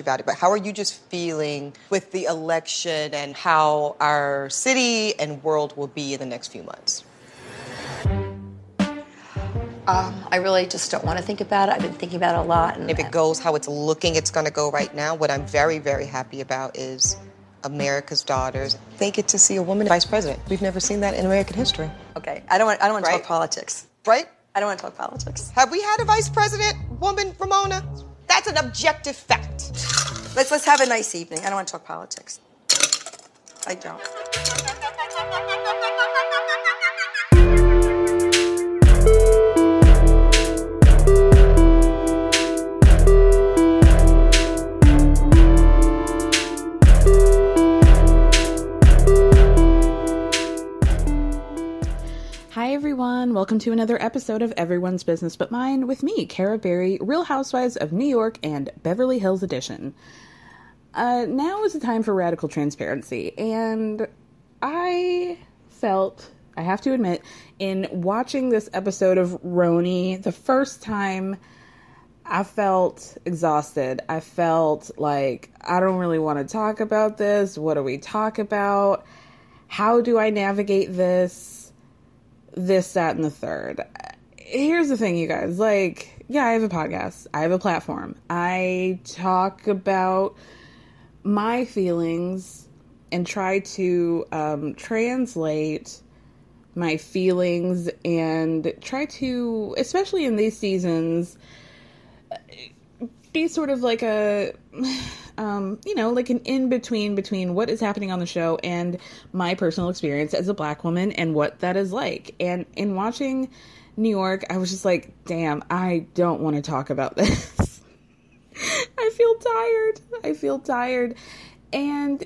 About it, but how are you just feeling with the election and how our city and world will be in the next few months? Um, I really just don't want to think about it. I've been thinking about it a lot. And if it goes how it's looking, it's going to go right now. What I'm very, very happy about is America's daughters. They get to see a woman vice president. We've never seen that in American history. Okay, I don't want. I don't want to talk politics. Right? I don't want to talk politics. Have we had a vice president woman, Ramona? That's an objective fact. Let's let's have a nice evening. I don't want to talk politics. I don't. Everyone. Welcome to another episode of Everyone's Business But Mine with me, Cara Berry, Real Housewives of New York and Beverly Hills Edition. Uh, now is the time for radical transparency, and I felt, I have to admit, in watching this episode of RHONY the first time, I felt exhausted. I felt like I don't really want to talk about this. What do we talk about? How do I navigate this? This, that, and the third. Here's the thing, you guys. Like, yeah, I have a podcast, I have a platform. I talk about my feelings and try to um, translate my feelings and try to, especially in these seasons, be sort of like a um, you know like an in between between what is happening on the show and my personal experience as a black woman and what that is like. And in watching new york i was just like damn i don't want to talk about this. I feel tired. I feel tired. And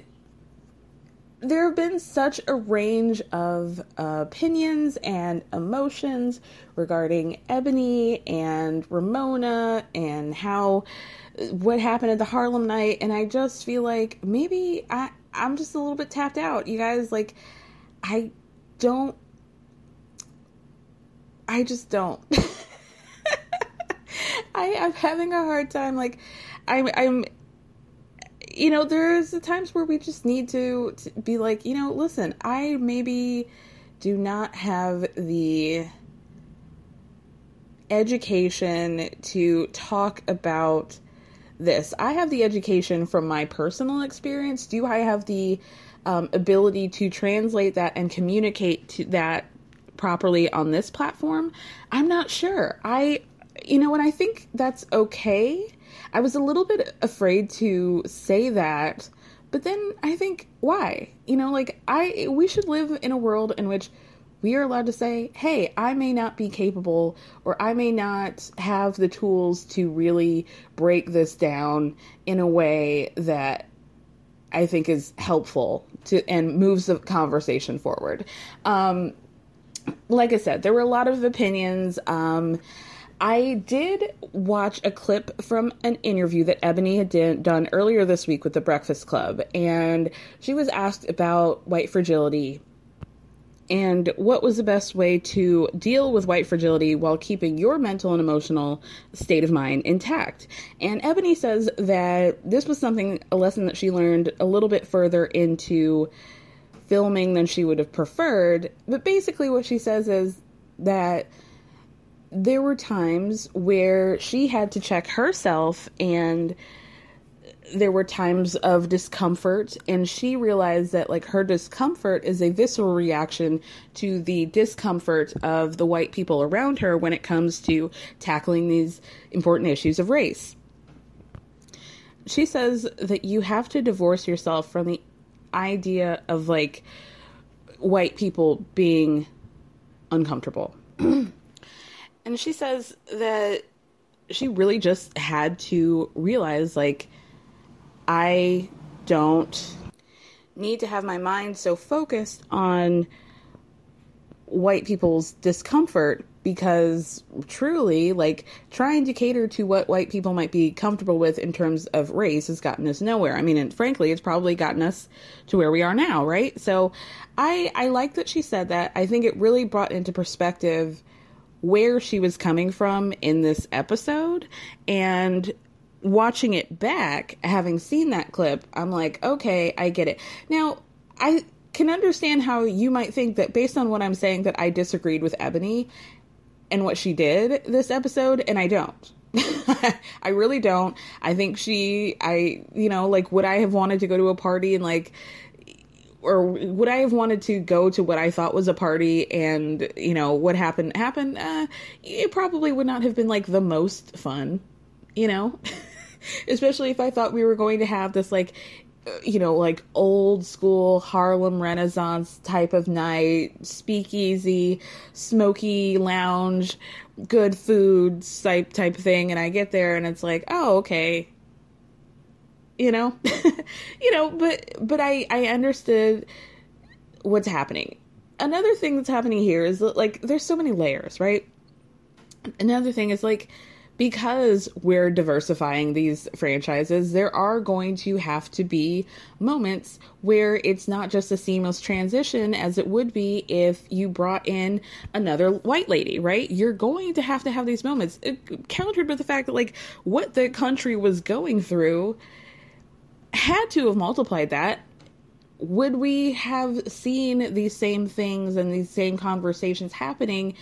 there have been such a range of uh, opinions and emotions regarding Eboni and Ramona and how what happened at the Harlem night and I just feel like maybe I I'm just a little bit tapped out. You guys like I don't I just don't. I I'm having a hard time like I'm I'm you know, there's the times where we just need to, to be like, you know, listen, I maybe do not have the education to talk about this. I have the education from my personal experience. Do I have the um, ability to translate that and communicate to that properly on this platform? I'm not sure. I, you know, and I think that's okay. I was a little bit afraid to say that, but then I think why? You know, like I we should live in a world in which we are allowed to say, "Hey, I may not be capable or I may not have the tools to really break this down in a way that I think is helpful to and moves the conversation forward." Um like I said, there were a lot of opinions um I did watch a clip from an interview that Eboni had did, done earlier this week with the Breakfast Club, and she was asked about white fragility and what was the best way to deal with white fragility while keeping your mental and emotional state of mind intact. And Eboni says that this was something, a lesson that she learned a little bit further into filming than she would have preferred. But basically, what she says is that there were times where she had to check herself and there were times of discomfort and she realized that like her discomfort is a visceral reaction to the discomfort of the white people around her when it comes to tackling these important issues of race. She says that you have to divorce yourself from the idea of like white people being uncomfortable. And she says that she really just had to realize like I don't need to have my mind so focused on white people's discomfort because truly like trying to cater to what white people might be comfortable with in terms of race has gotten us nowhere. I mean, and frankly, it's probably gotten us to where we are now, right? So I I like that she said that. I think it really brought into perspective where she was coming from in this episode and watching it back, having seen that clip, I'm like, okay, I get it. Now, I can understand how you might think that based on what I'm saying that I disagreed with Eboni and what she did this episode, and I don't. I really don't. I think she, I, you know, like, would I have wanted to go to a party and, like, or would I have wanted to go to what I thought was a party and, you know, what happened happened? Uh, it probably would not have been, like, the most fun, you know? especially if I thought we were going to have this like uh, you know, like old school Harlem Renaissance type of night, speakeasy, smoky lounge, good food type type thing, and I get there and it's like, oh, okay, you know, you know, but but I I understood what's happening. Another thing that's happening here is that, like there's so many layers, right? Another thing is like because we're diversifying these franchises, there are going to have to be moments where it's not just a seamless transition as it would be if you brought in another white lady, right? You're going to have to have these moments, countered with the fact that, like, what the country was going through had to have multiplied that. Would we have seen these same things and these same conversations happening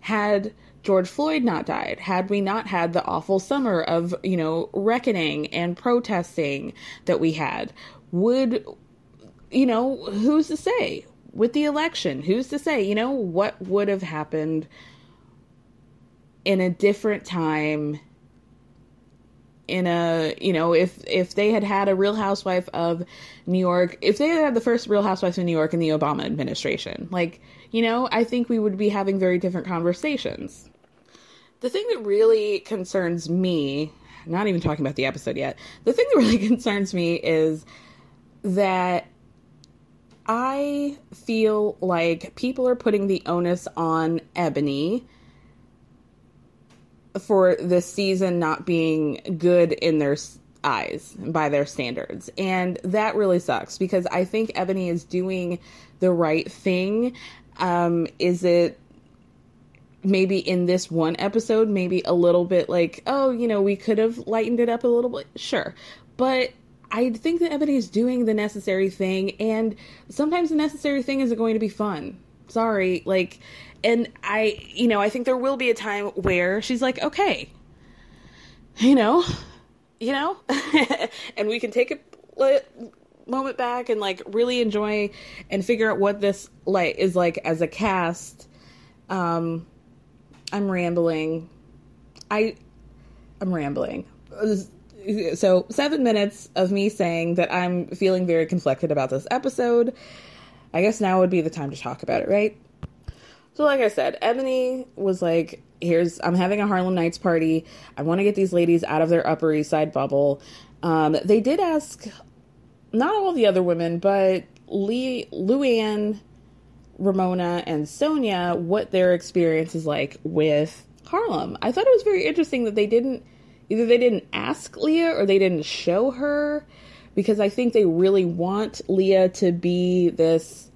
had George Floyd not died, had we not had the awful summer of, you know, reckoning and protesting that we had, would, you know, who's to say? With the election, who's to say, you know, what would have happened in a different time in a you know if if they had had a real housewife of new york if they had had the first real housewife of new york in the obama administration like you know i think we would be having very different conversations the thing that really concerns me, not even talking about the episode yet, the thing that really concerns me is that I feel like people are putting the onus on Eboni for this season not being good in their eyes by their standards. And that really sucks because I think Eboni is doing the right thing. Um, is it maybe in this one episode, maybe a little bit like, oh, you know, we could have lightened it up a little bit. Sure. But I think that Eboni is doing the necessary thing, and sometimes the necessary thing isn't going to be fun. Sorry. Like, and I, you know, I think there will be a time where she's like, okay, you know, you know, and we can take a moment back and like really enjoy and figure out what this like is like as a cast um I'm rambling. I I'm rambling. So, 7 minutes of me saying that I'm feeling very conflicted about this episode. I guess now would be the time to talk about it, right? So, like I said, Eboni was like, "Here's I'm having a Harlem Nights party. I want to get these ladies out of their Upper East Side bubble." Um, they did ask not all the other women, but Lee, Luann, Ramona and Sonja what their experience is like with Harlem. I thought it was very interesting that they didn't either they didn't ask Leah or they didn't show her because I think they really want Leah to be this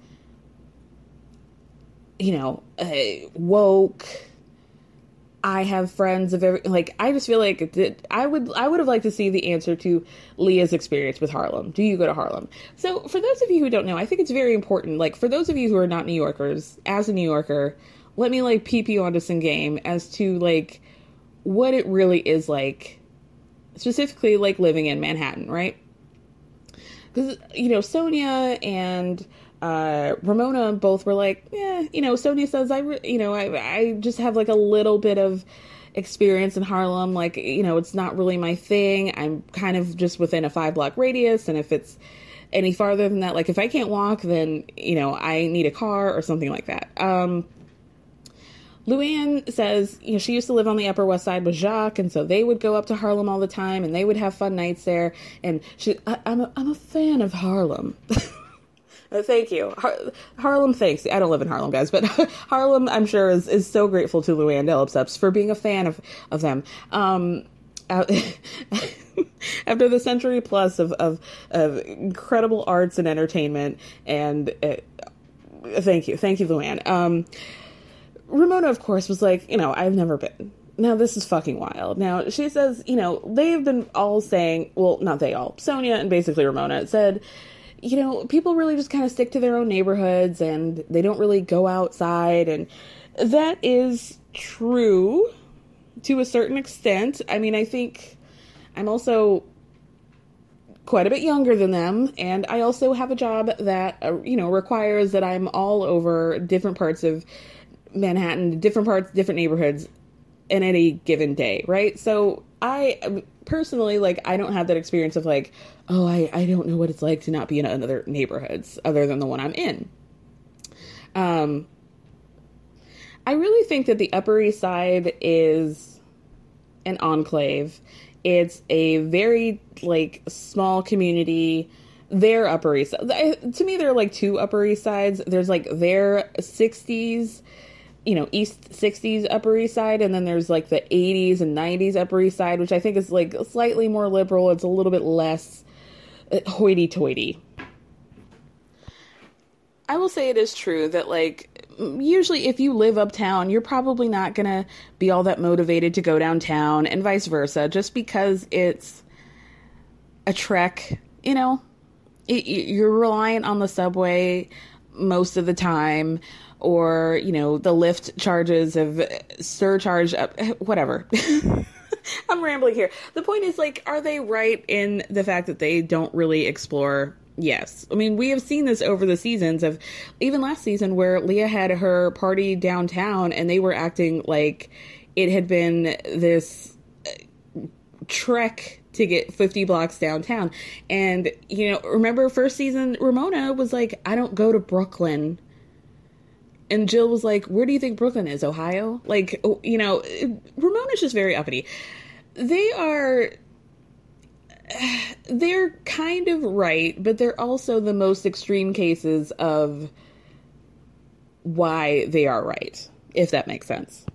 you know, uh, woke I have friends of every like I just feel like I would I would have liked to see the answer to Leah's experience with Harlem. Do you go to Harlem? So for those of you who don't know, I think it's very important like for those of you who are not New Yorkers, as a New Yorker, let me like peep you onto some game as to like what it really is like, specifically like living in Manhattan, right? Because you know Sonja and uh, Ramona and both were like, yeah, you know, Sonja says I, re- you know, I, I just have like a little bit of experience in Harlem. Like, you know, it's not really my thing. I'm kind of just within a five block radius, and if it's any farther than that, like if I can't walk, then you know I need a car or something like that. Um, Luann says, you know, she used to live on the Upper West Side with Jacques, and so they would go up to Harlem all the time, and they would have fun nights there. And she, I, am a, I'm a fan of Harlem. Uh, thank you, Har- Harlem. Thanks. I don't live in Harlem, guys, but Harlem, I'm sure, is, is so grateful to Luann de Lesseps for being a fan of of them. Um, after the century plus of, of, of incredible arts and entertainment, and uh, thank you, thank you, Luann. Um, Ramona, of course, was like, you know, I've never been. Now this is fucking wild. Now she says, you know, they've been all saying, well, not they all, Sonja and basically Ramona said, you know, people really just kind of stick to their own neighborhoods and they don't really go outside, and that is true to a certain extent. I mean, I think I'm also quite a bit younger than them, and I also have a job that uh, you know requires that I'm all over different parts of Manhattan, different parts, different neighborhoods in any given day, right? So I personally like I don't have that experience of like, oh, I I don't know what it's like to not be in other neighborhoods other than the one I'm in. Um I really think that the Upper East Side is an enclave. It's a very like small community. Their Upper East Side. To me, there are like two Upper East Sides. There's like their 60s you know east 60s upper east side and then there's like the 80s and 90s upper east side which i think is like slightly more liberal it's a little bit less uh, hoity-toity. I will say it is true that like usually if you live uptown you're probably not gonna be all that motivated to go downtown and vice versa just because it's a trek you know? It, you're reliant on the subway most of the time or you know the Lyft charges of surcharge up whatever i'm rambling here. The point is like are they right in the fact that they don't really explore? Yes. I mean we have seen this over the seasons of even last season where leah had her party downtown and they were acting like it had been this uh, trek to get 50 blocks downtown. And you know remember first season ramona was like i don't go to brooklyn and Jill was like, "Where do you think Brooklyn is? Ohio?" Like, oh, you know, Ramona's just very uppity. They are they're kind of right, but they're also the most extreme cases of why they are right, if that makes sense.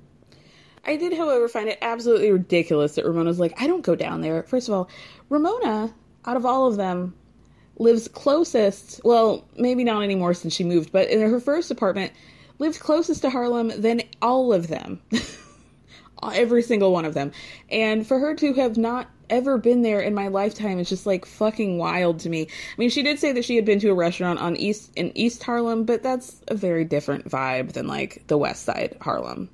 I did, however, find it absolutely ridiculous that Ramona's like, I don't go down there. First of all, Ramona, out of all of them, lives closest, well, maybe not anymore since she moved, but in her first apartment, lived closest to Harlem than all of them. Every single one of them. And for her to have not ever been there in my lifetime is just like fucking wild to me. I mean, she did say that she had been to a restaurant on East in East Harlem, but that's a very different vibe than like the West Side Harlem.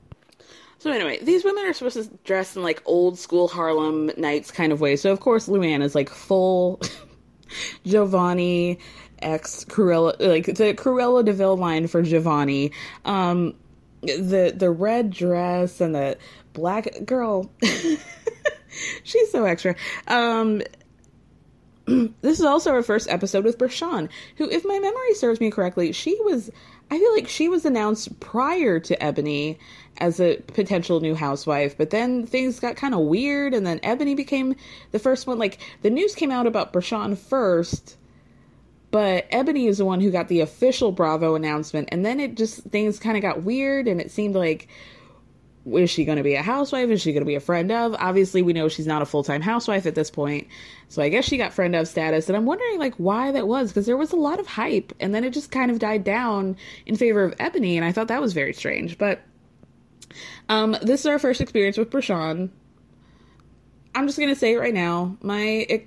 So anyway, these women are supposed to dress in like old school Harlem nights kind of way. So of course Luann is like full Giovanni X Cruella, like the Cruella de Vil line for Giovanni. Um, the the red dress and the black girl. She's so extra. Um, this is also our first episode with Bershan, who, if my memory serves me correctly, she was. I feel like she was announced prior to Eboni as a potential new housewife, but then things got kind of weird, and then Eboni became the first one. Like the news came out about Bershan first, but Eboni is the one who got the official Bravo announcement, and then it just things kind of got weird, and it seemed like is she going to be a housewife? Is she going to be a friend of? Obviously, we know she's not a full time housewife at this point, so I guess she got friend of status. And I'm wondering like why that was because there was a lot of hype, and then it just kind of died down in favor of Eboni, and I thought that was very strange. But um, this is our first experience with Bershan. I'm just gonna say it right now. My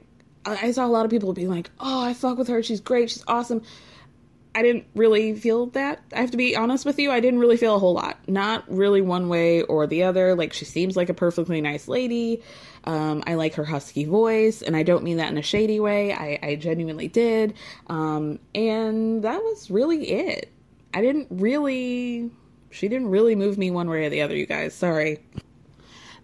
I saw a lot of people being like, "Oh, I fuck with her. She's great. She's awesome." I didn't really feel that. I have to be honest with you. I didn't really feel a whole lot. Not really one way or the other. Like, she seems like a perfectly nice lady. Um, I like her husky voice, and I don't mean that in a shady way. I, I genuinely did. Um, and that was really it. I didn't really. She didn't really move me one way or the other, you guys. Sorry.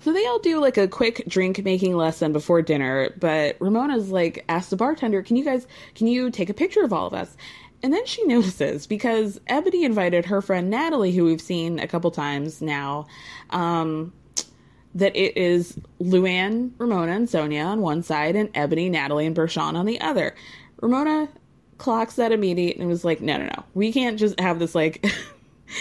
So they all do like a quick drink making lesson before dinner, but Ramona's like asks the bartender, "Can you guys can you take a picture of all of us?" And then she notices because Eboni invited her friend Natalie, who we've seen a couple times now, um, that it is Luann, Ramona, and Sonja on one side, and Eboni, Natalie, and Bershan on the other. Ramona clocks that immediate and was like, "No, no, no, we can't just have this like."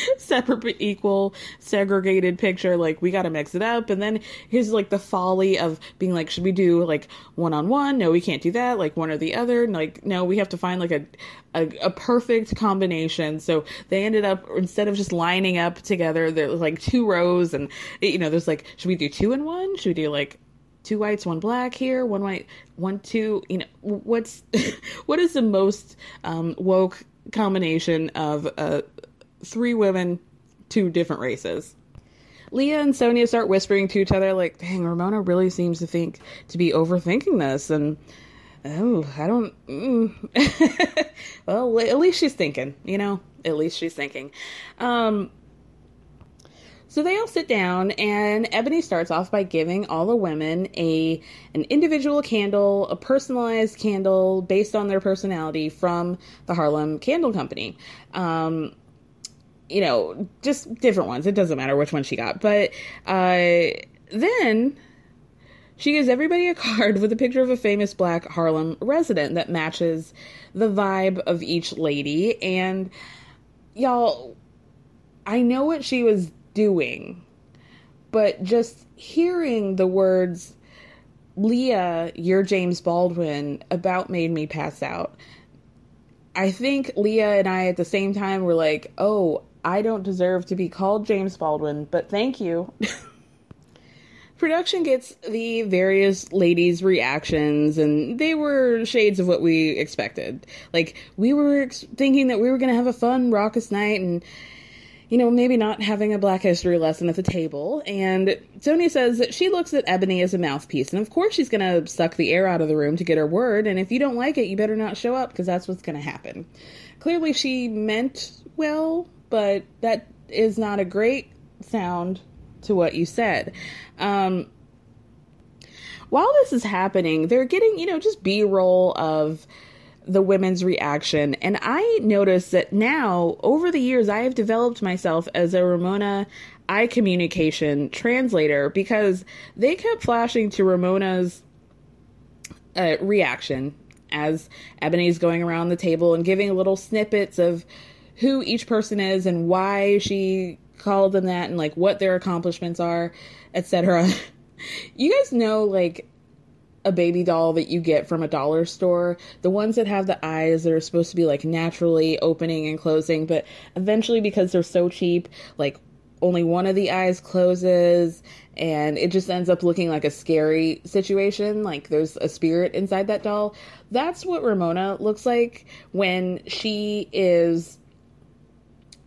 separate but equal segregated picture like we got to mix it up. And then here's like the folly of being like should we do like one on one no we can't do that. Like one or the other. And like no we have to find like a, a, a perfect combination. So they ended up instead of just lining up together there's like two rows and you know there's like should we do two and one? Should we do like two whites, one black here, one white, one two. You know, what's what is the most um, woke combination of uh, three women, two different races. Leah and Sonja start whispering to each other, like, dang, Ramona really seems to think to be overthinking this. And, oh, I don't. Mm. well, at least she's thinking, you know? At least she's thinking. Um, so they all sit down, and Eboni starts off by giving all the women a an individual candle, a personalized candle based on their personality from the Harlem Candle Company. Um, you know, just different ones. It doesn't matter which one she got. But uh, then she gives everybody a card with a picture of a famous black Harlem resident that matches the vibe of each lady. And y'all, I know what she was doing, but just hearing the words, Leah, you're James Baldwin, about made me pass out. I think Leah and I at the same time were like, oh, I don't deserve to be called James Baldwin, but thank you. Production gets the various ladies' reactions, and they were shades of what we expected. Like, we were ex- thinking that we were going to have a fun, raucous night, and, you know, maybe not having a Black History lesson at the table. And Sonja says that she looks at Eboni as a mouthpiece, and of course she's going to suck the air out of the room to get her word, and if you don't like it, you better not show up, because that's what's going to happen. Clearly, she meant well, but that is not a great sound to what you said. Um, while this is happening, they're getting, you know, just B roll of the women's reaction. And I notice that now, over the years, I have developed myself as a Ramona eye communication translator because they kept flashing to Ramona's uh, reaction as Eboni's going around the table and giving little snippets of who each person is and why she called them that and like what their accomplishments are, etc. you guys know like a baby doll that you get from a dollar store, the ones that have the eyes that are supposed to be like naturally opening and closing, but eventually because they're so cheap, like only one of the eyes closes and it just ends up looking like a scary situation like there's a spirit inside that doll that's what ramona looks like when she is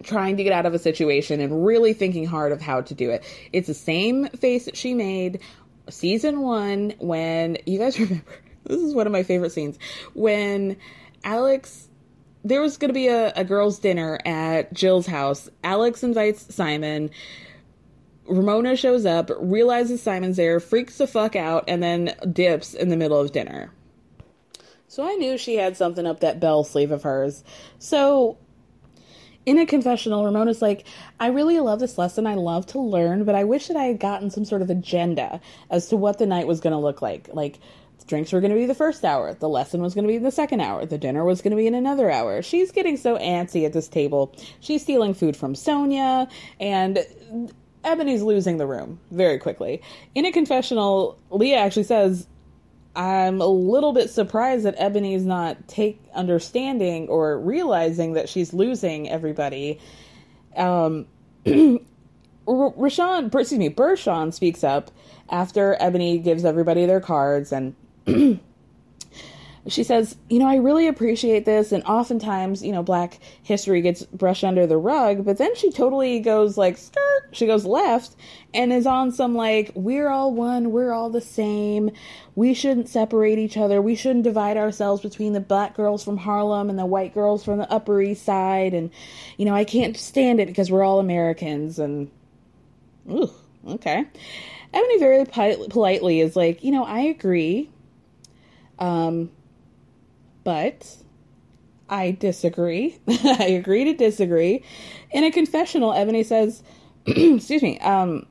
trying to get out of a situation and really thinking hard of how to do it. It's the same face that she made season one when you guys remember this is one of my favorite scenes when Alex there was going to be a, a girls' dinner at Jill's house. Alex invites Simon. Ramona shows up, realizes Simon's there, freaks the fuck out, and then dips in the middle of dinner. So I knew she had something up that bell sleeve of hers. So in a confessional, Ramona's like, I really love this lesson. I love to learn, but I wish that I had gotten some sort of agenda as to what the night was going to look like. Like, drinks were going to be the first hour, the lesson was going to be the second hour, the dinner was going to be in another hour. She's getting so antsy at this table. She's stealing food from Sonja, and Eboni's losing the room very quickly. In a confessional, Leah actually says, I'm a little bit surprised that Eboni's not take understanding or realizing that she's losing everybody. Um, Rashawn, excuse me, Bershan speaks up after Eboni gives everybody their cards, and she says, You know, I really appreciate this. And oftentimes, you know, black history gets brushed under the rug. But then she totally goes like, skirt. She goes left and is on some like, We're all one. We're all the same. We shouldn't separate each other. We shouldn't divide ourselves between the black girls from Harlem and the white girls from the Upper East Side. And, you know, I can't stand it because we're all Americans. And, ooh, okay. Eboni very politely is like, You know, I agree. Um, but I disagree. I agree to disagree. In a confessional, Eboni says, excuse me, um,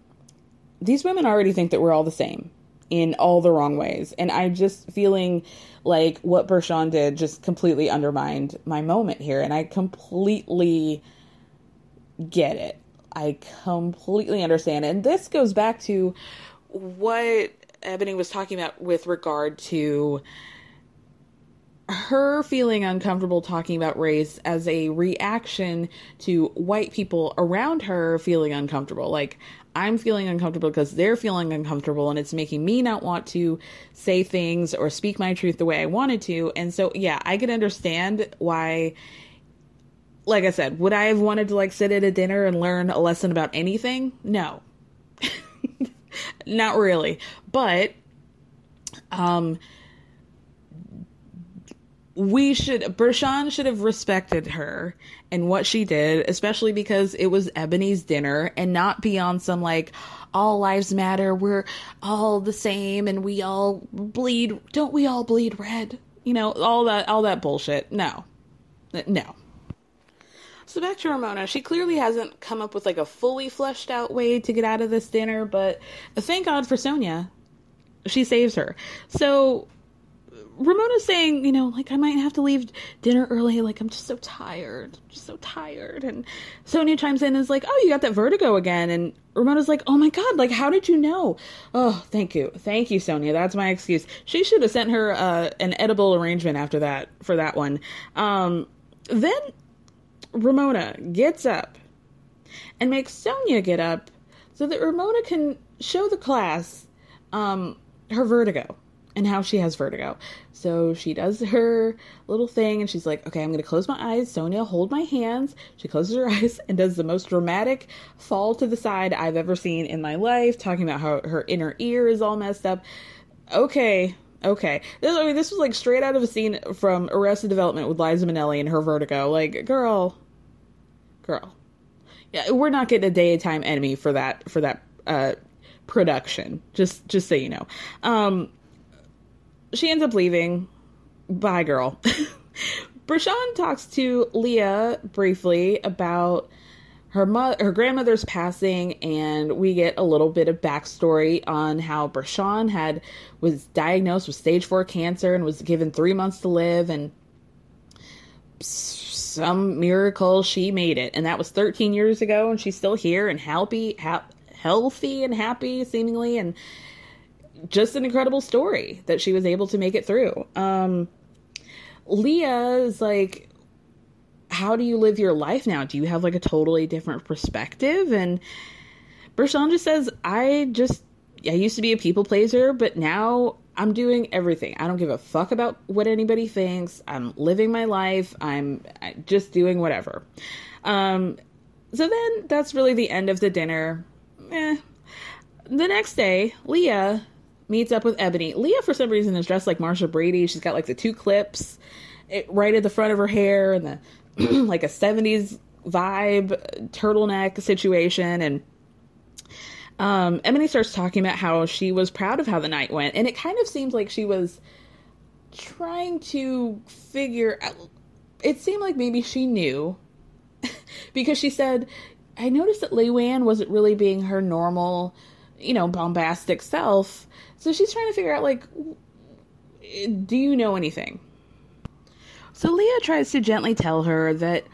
these women already think that we're all the same in all the wrong ways. And I'm just feeling like what Bershan did just completely undermined my moment here. And I completely get it. I completely understand. And this goes back to what Eboni was talking about with regard to her feeling uncomfortable talking about race as a reaction to white people around her feeling uncomfortable. Like, I'm feeling uncomfortable because they're feeling uncomfortable, and it's making me not want to say things or speak my truth the way I wanted to. And so, yeah, I can understand why. Like I said, would I have wanted to like sit at a dinner and learn a lesson about anything? No. not really. But um we should Bershan should have respected her and what she did, especially because it was Eboni's dinner and not be on some like all lives matter, we're all the same and we all bleed don't we all bleed red? You know, all that all that bullshit. No. No. So back to Ramona. She clearly hasn't come up with like a fully fleshed out way to get out of this dinner, but thank God for Sonja. She saves her. So Ramona's saying, you know, like I might have to leave dinner early. Like I'm just so tired, just so tired. And Sonja chimes in and is like, "Oh, you got that vertigo again." And Ramona's like, "Oh my god, like how did you know?" Oh, thank you, thank you, Sonja. That's my excuse. She should have sent her uh, an edible arrangement after that for that one. Um, then Ramona gets up and makes Sonja get up so that Ramona can show the class um, her vertigo and how she has vertigo. So she does her little thing and she's like, okay, I'm going to close my eyes. Sonja, hold my hands. She closes her eyes and does the most dramatic fall to the side I've ever seen in my life, talking about how her inner ear is all messed up. Okay, okay. This, I mean, this was like straight out of a scene from Arrested Development with Liza Minnelli and her vertigo. Like, girl, girl. Yeah, we're not getting a daytime Emmy for that, for that, uh, production. Just, just so you know. Um, she ends up leaving. Bye, girl. Bershan talks to Leah briefly about her mo- her grandmother's passing, and we get a little bit of backstory on how Bershan had was diagnosed with stage four cancer and was given three months to live, and some miracle she made it, and that was 13 years ago, and she's still here and healthy, ha- healthy and happy seemingly, and just an incredible story that she was able to make it through. Um, Leah is like, how do you live your life now? Do you have like a totally different perspective? And Bershan just says, I just, I used to be a people pleaser, but now I'm doing everything. I don't give a fuck about what anybody thinks. I'm living my life. I'm just doing whatever. Um, so then that's really the end of the dinner. Eh. The next day, Leah meets up with Eboni. Leah, for some reason, is dressed like Marcia Brady. She's got like the two clips it, right at the front of her hair and the like a 70s vibe turtleneck situation. And um, Eboni starts talking about how she was proud of how the night went. And it kind of seems like she was trying to figure out. It seemed like maybe she knew because she said, I noticed that Luann wasn't really being her normal, you know, bombastic self. So she's trying to figure out, like, do you know anything? So Leah tries to gently tell her that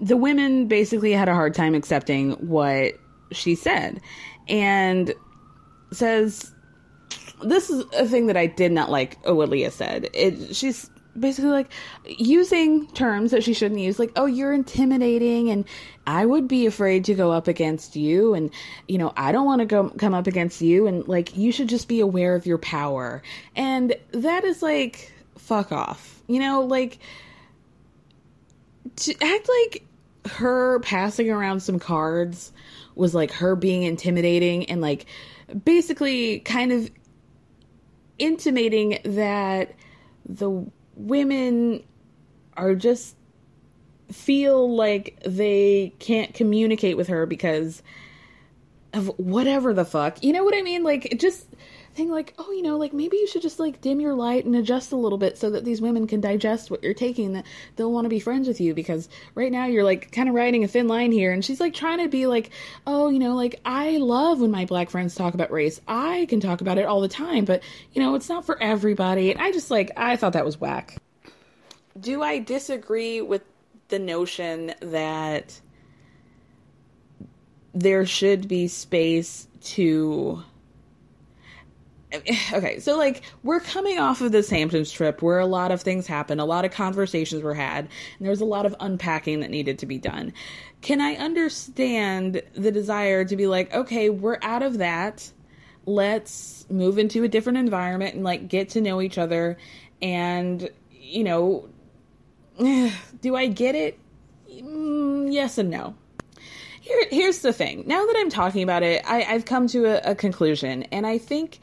the women basically had a hard time accepting what she said and says this is a thing that I did not like oh, what Leah said. It she's basically like using terms that she shouldn't use like oh you're intimidating and i would be afraid to go up against you and you know i don't want to go come up against you and like you should just be aware of your power and that is like fuck off. You know, like to act like her passing around some cards was like her being intimidating and like basically kind of intimating that the women are just feel like they can't communicate with her because of whatever the fuck. You know what I mean? Like just think like, oh, you know, like maybe you should just like dim your light and adjust a little bit so that these women can digest what you're taking that they'll want to be friends with you because right now you're like kind of riding a thin line here and she's like trying to be like, oh, you know, like I love when my black friends talk about race. I can talk about it all the time, but you know, it's not for everybody. And I just like I thought that was whack. Do I disagree with the notion that there should be space to okay, so like we're coming off of this Hamptons trip where a lot of things happened, a lot of conversations were had, and there was a lot of unpacking that needed to be done. Can I understand the desire to be like, okay, we're out of that. Let's move into a different environment and like get to know each other and you know, do I get it? Mm, yes and no. Here, here's the thing. Now that I'm talking about it, I, have come to a, a conclusion, and I think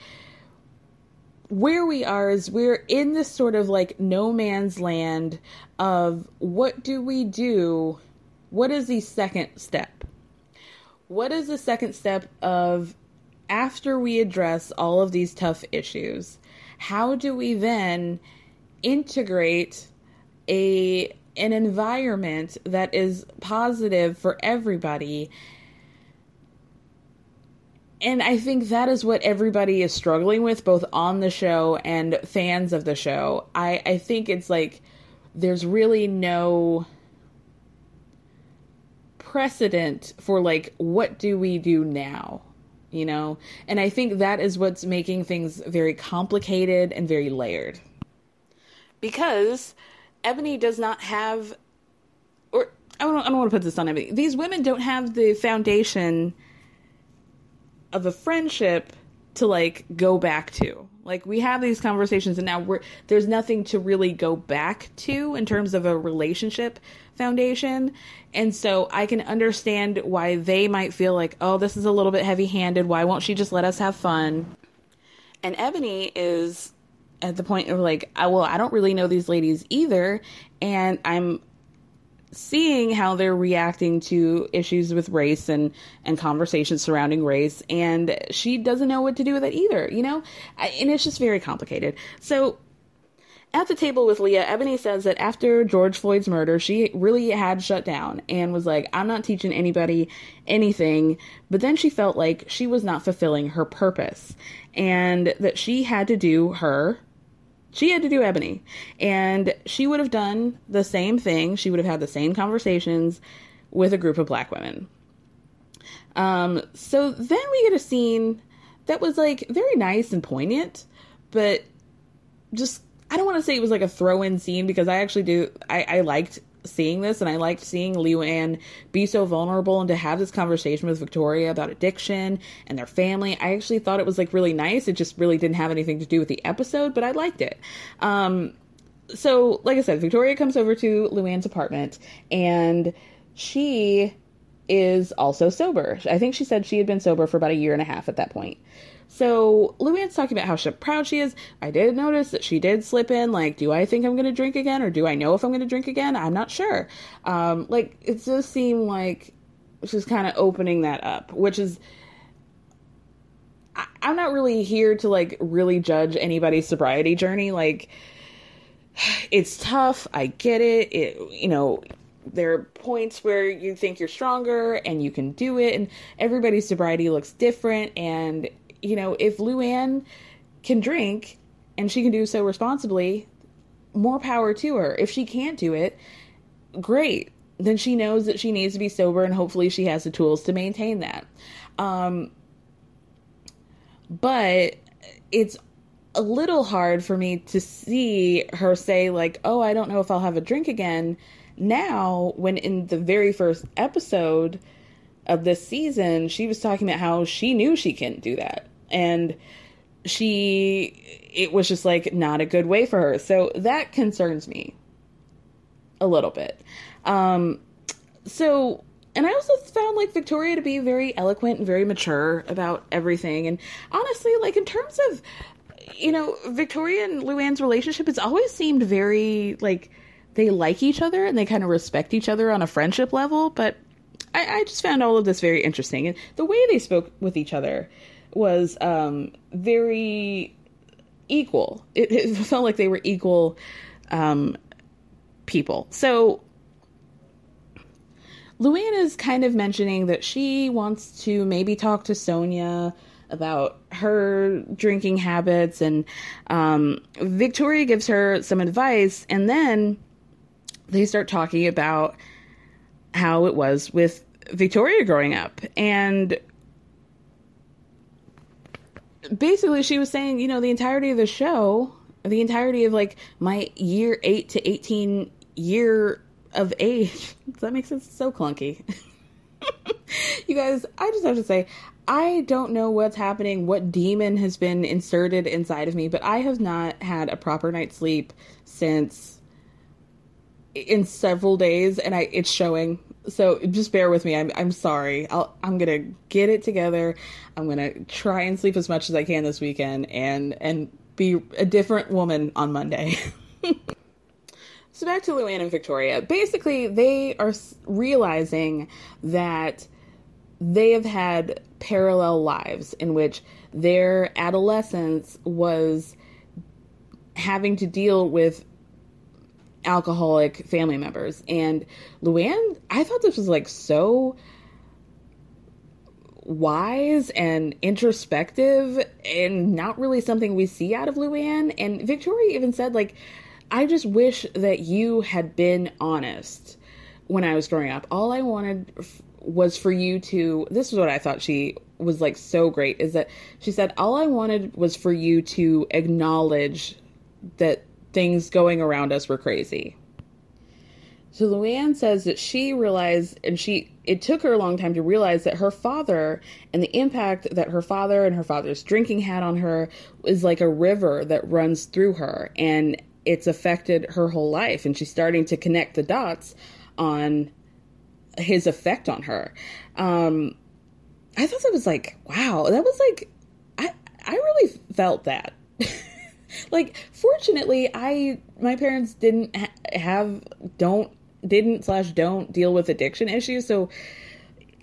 where we are is we're in this sort of like no man's land of what do we do? What is the second step? What is the second step of after we address all of these tough issues? How do we then integrate a an environment that is positive for everybody and I think that is what everybody is struggling with, both on the show and fans of the show. I, I think it's like there's really no precedent for like what do we do now you know? And i think that is what's making things very complicated and very layered. Because eboni does not have or i don't, I don't want to put this on eboni. These women don't have the foundation of a friendship to like go back to. Like we have these conversations and now we're there's nothing to really go back to in terms of a relationship foundation. And so I can understand why they might feel like, "Oh, this is a little bit heavy-handed. Why won't she just let us have fun?" And Eboni is at the point of like, I, well, I don't really know these ladies either, and I'm seeing how they're reacting to issues with race and and conversations surrounding race and she doesn't know what to do with it either you know and it's just very complicated so at the table with Leah, Eboni says that after George Floyd's murder, she really had shut down and was like, I'm not teaching anybody anything. But then she felt like she was not fulfilling her purpose and that she had to do her she had to do Eboni. And she would have done the same thing. She would have had the same conversations with a group of black women. Um, so then we get a scene that was like very nice and poignant, but just I don't want to say it was like a throw in scene because I actually do I, I liked seeing this and I liked seeing Luann be so vulnerable and to have this conversation with Victoria about addiction and their family. I actually thought it was like really nice. It just really didn't have anything to do with the episode, but I liked it. Um, so like I said, Victoria comes over to Luann's apartment and she is also sober. I think she said she had been sober for about a year and a half at that point. So Luann's talking about how proud she is. I did notice that she did slip in, like, do I think I'm going to drink again, or do I know if I'm going to drink again? I'm not sure. Um, like, it does seem like she's kind of opening that up, which is. I, I'm not really here to like really judge anybody's sobriety journey. Like, it's tough. I get it. It, you know, there are points where you think you're stronger and you can do it and everybody's sobriety looks different and you know, if Luann can drink and she can do so responsibly, more power to her. If she can't do it, great. Then she knows that she needs to be sober and hopefully she has the tools to maintain that. Um, but it's a little hard for me to see her say, like, oh, I don't know if I'll have a drink again. Now, when in the very first episode of this season, she was talking about how she knew she couldn't do that. And she it was just like not a good way for her. So that concerns me a little bit. Um so and I also found like Victoria to be very eloquent and very mature about everything. And honestly, like in terms of you know, Victoria and Luann's relationship, it's always seemed very like they like each other and they kind of respect each other on a friendship level. But I, I just found all of this very interesting. And the way they spoke with each other was um, very equal. It, it, felt like they were equal um, people. So Luann is kind of mentioning that she wants to maybe talk to Sonja about her drinking habits, and um, Victoria gives her some advice, and then they start talking about how it was with Victoria growing up. And basically, she was saying, you know, the entirety of the show, the entirety of like my year 8 to 18 year of age, that makes it so clunky. you guys, I just have to say, I don't know what's happening, what demon has been inserted inside of me, but I have not had a proper night's sleep since in several days and I it's showing. So just bear with me. I'm I'm sorry. I'll I'm to get it together. I'm to try and sleep as much as I can this weekend and and be a different woman on Monday. so back to Luann and Victoria. Basically, they are realizing that they have had parallel lives in which their adolescence was having to deal with alcoholic family members. And Luann, I thought this was like so wise and introspective and not really something we see out of Luann. And Victoria even said, like, I just wish that you had been honest when I was growing up. All I wanted was for you to this is what I thought she was like so great is that she said all I wanted was for you to acknowledge that things going around us were crazy. So Luann says that she realized and she it took her a long time to realize that her father and the impact that her father and her father's drinking had on her is like a river that runs through her and it's affected her whole life and she's starting to connect the dots on his effect on her. Um, I thought that was like, wow, that was like, I I really felt that. like, fortunately, I my parents didn't ha- have don't didn't slash don't deal with addiction issues, so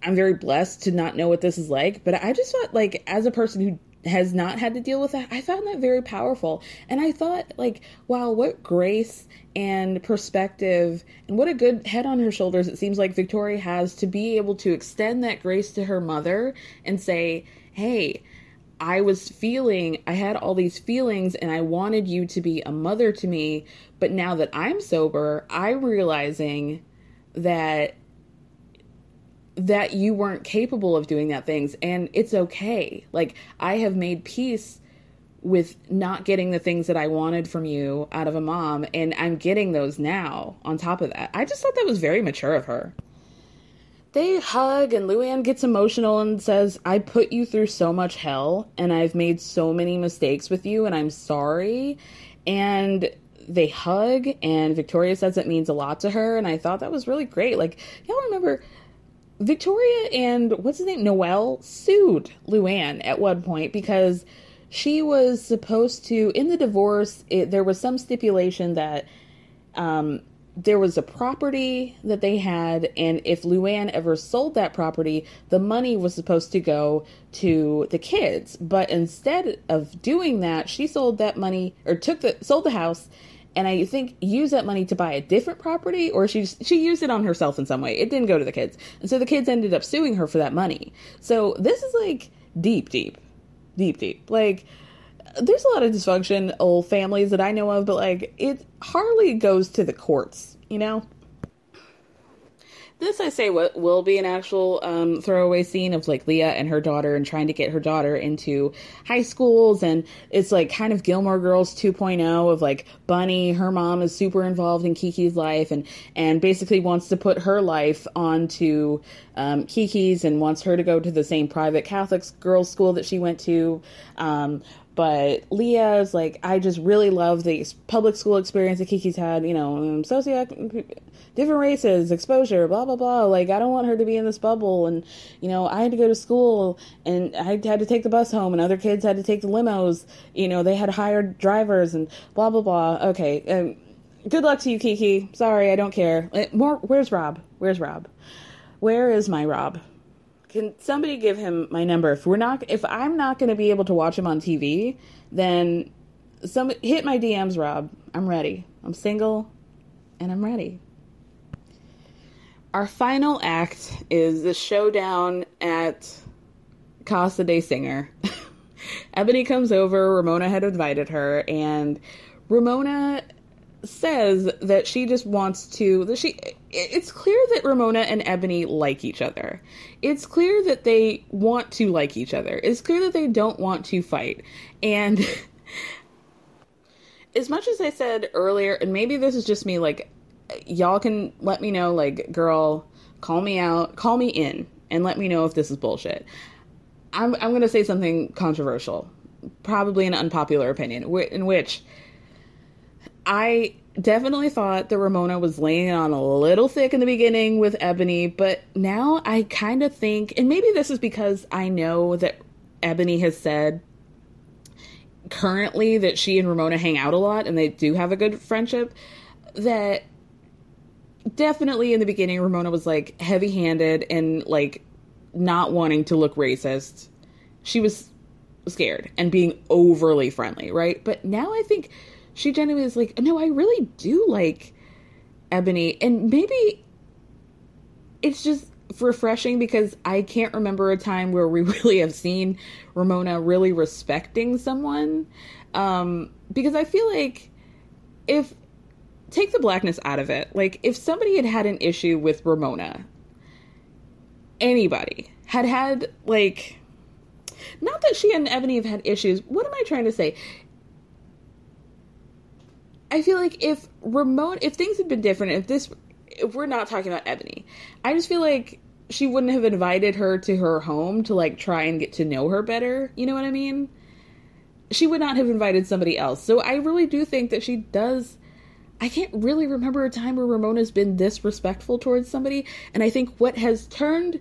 I'm very blessed to not know what this is like. But I just thought like as a person who has not had to deal with that, I found that very powerful. And I thought, like, wow, what grace and perspective, and what a good head on her shoulders it seems like Victoria has to be able to extend that grace to her mother and say, hey, I was feeling, I had all these feelings, and I wanted you to be a mother to me. But now that I'm sober, I'm realizing that that you weren't capable of doing that things. And it's okay. Like i have made peace with not getting the things that i wanted from you out of a mom. And i'm getting those now on top of that. I just thought that was very mature of her they hug and luann gets emotional and says i put you through so much hell and i've made so many mistakes with you and i'm sorry and they hug and victoria says it means a lot to her and i thought that was really great like y'all remember Victoria and what's his name? Noel sued Luann at one point because she was supposed to, in the divorce, it, there was some stipulation that um, there was a property that they had, and if Luann ever sold that property, the money was supposed to go to the kids. But instead of doing that, she sold that money or took the sold the house and I think used that money to buy a different property, or she she used it on herself in some way. It didn't go to the kids, and so the kids ended up suing her for that money. So this is like deep, deep, deep, deep. Like there's a lot of dysfunctional families that I know of, but like it hardly goes to the courts, you know. This, I say, what will be an actual um, throwaway scene of like Leah and her daughter and trying to get her daughter into high schools. And it's like kind of Gilmore Girls 2.0 of like Bunny, her mom is super involved in Kiki's life and, and basically wants to put her life onto um, Kiki's and wants her to go to the same private Catholic girls' school that she went to. Um, but Leah is like, I just really love the public school experience that Kiki's had, you know, um, socio different races, exposure, blah blah blah. Like I don't want her to be in this bubble and you know, I had to go to school and I had to take the bus home and other kids had to take the limos. You know, they had hired drivers and blah blah blah. Okay. Um, good luck to you, Kiki. Sorry, I don't care. Uh, more where's Rob? Where's Rob? Where is my Rob? Can somebody give him my number? If we're not, if I'm not going to be able to watch him on TV, then some hit my DMs, Rob. I'm ready. I'm single, and I'm ready. Our final act is the showdown at Casa de Singer. Eboni comes over. Ramona had invited her, and Ramona says that she just wants to that she it's clear that Ramona and Eboni like each other. It's clear that they want to like each other. It's clear that they don't want to fight. And as much as I said earlier and maybe this is just me like y'all can let me know like girl call me out, call me in and let me know if this is bullshit. I'm I'm going to say something controversial. Probably an unpopular opinion in which I definitely thought that Ramona was laying on a little thick in the beginning with Eboni, but now I kind of think, and maybe this is because I know that Eboni has said currently that she and Ramona hang out a lot and they do have a good friendship, that definitely in the beginning Ramona was like heavy handed and like not wanting to look racist. She was scared and being overly friendly, right? But now I think she genuinely is like, no, I really do like Eboni. And maybe it's just refreshing because I can't remember a time where we really have seen Ramona really respecting someone. Um, because I feel like if take the blackness out of it, like if somebody had had an issue with Ramona, anybody had had like not that she and Eboni have had issues. What am I trying to say? I feel like if Ramona, if things had been different, if this, if we're not talking about Eboni, I just feel like she wouldn't have invited her to her home to like try and get to know her better. You know what I mean? She would not have invited somebody else. So I really do think that she does. I can't really remember a time where Ramona's been disrespectful towards somebody. And I think what has turned,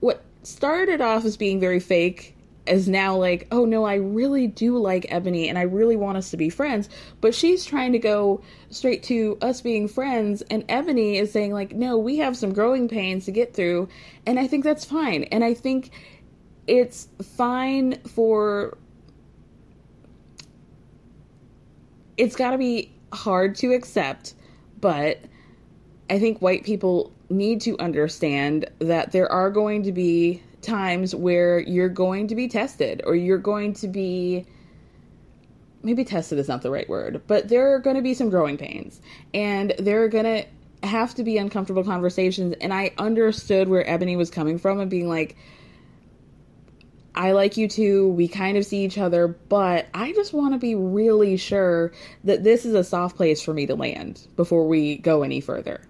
what started off as being very fake is now like, oh no, I really do like Eboni and I really want us to be friends. But she's trying to go straight to us being friends, and Eboni is saying, like, no, we have some growing pains to get through. And I think that's fine. And I think it's fine for. It's got to be hard to accept, but I think white people need to understand that there are going to be times where you're going to be tested or you're going to be maybe tested is not the right word, but there are going to be some growing pains and there are going to have to be uncomfortable conversations. And I understood where Eboni was coming from and being like, I like you too. We kind of see each other, but I just want to be really sure that this is a soft place for me to land before we go any further.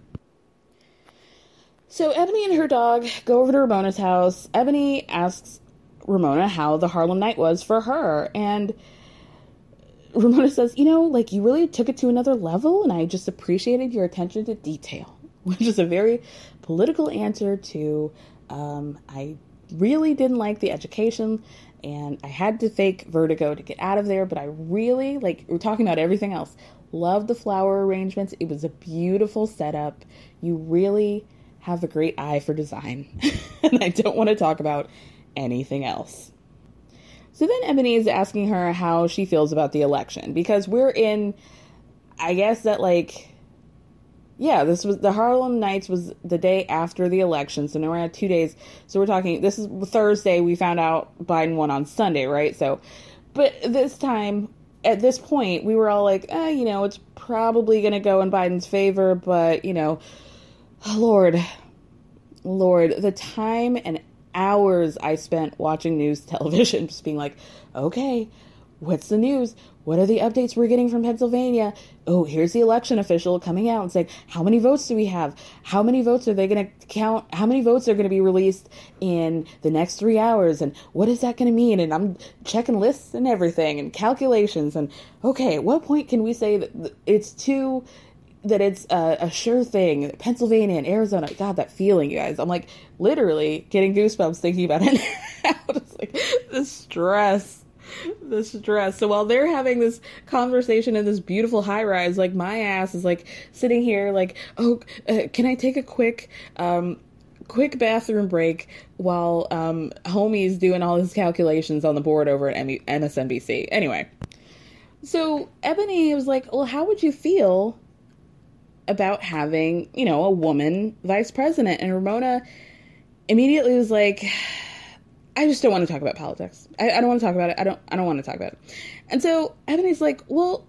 So Eboni and her dog go over to Ramona's house. Eboni asks Ramona how the Harlem night was for her, and Ramona says, You know, like you really took it to another level, and I just appreciated your attention to detail, which is a very political answer to um, I really didn't like the education and I had to fake vertigo to get out of there, but I really like we're talking about everything else. Loved the flower arrangements. It was a beautiful setup. You really have a great eye for design, and I don't want to talk about anything else. So then Eboni is asking her how she feels about the election because we're in, I guess that like, yeah, this was the Harlem Nights was the day after the election, so now we're at two days. So we're talking. This is Thursday. We found out Biden won on Sunday, right? So, but this time at this point, we were all like, eh, you know, it's probably going to go in Biden's favor, but you know, Lord, Lord, the time and hours I spent watching news television, just being like, okay, what's the news? what are the updates we're getting from Pennsylvania? Oh, here's the election official coming out and saying, how many votes do we have? How many votes are they going to count? How many votes are going to be released in the next three hours? And what is that going to mean? And I'm checking lists and everything and calculations. And okay, at what point can we say that it's too that it's a, a, sure thing. Pennsylvania and Arizona, God, that feeling, you guys. I'm like literally getting goosebumps thinking about it. it's like the stress the stress. So while they're having this conversation in this beautiful high rise, like my ass is like sitting here, like, oh, uh, can I take a quick, um, quick bathroom break while um, homie's doing all his calculations on the board over at MSNBC? Anyway, so Eboni was like, well, how would you feel about having, you know, a woman vice president? And Ramona immediately was like, I just don't want to talk about politics. I, I don't want to talk about it. I don't. I don't want to talk about it. And so Eboni's like, well,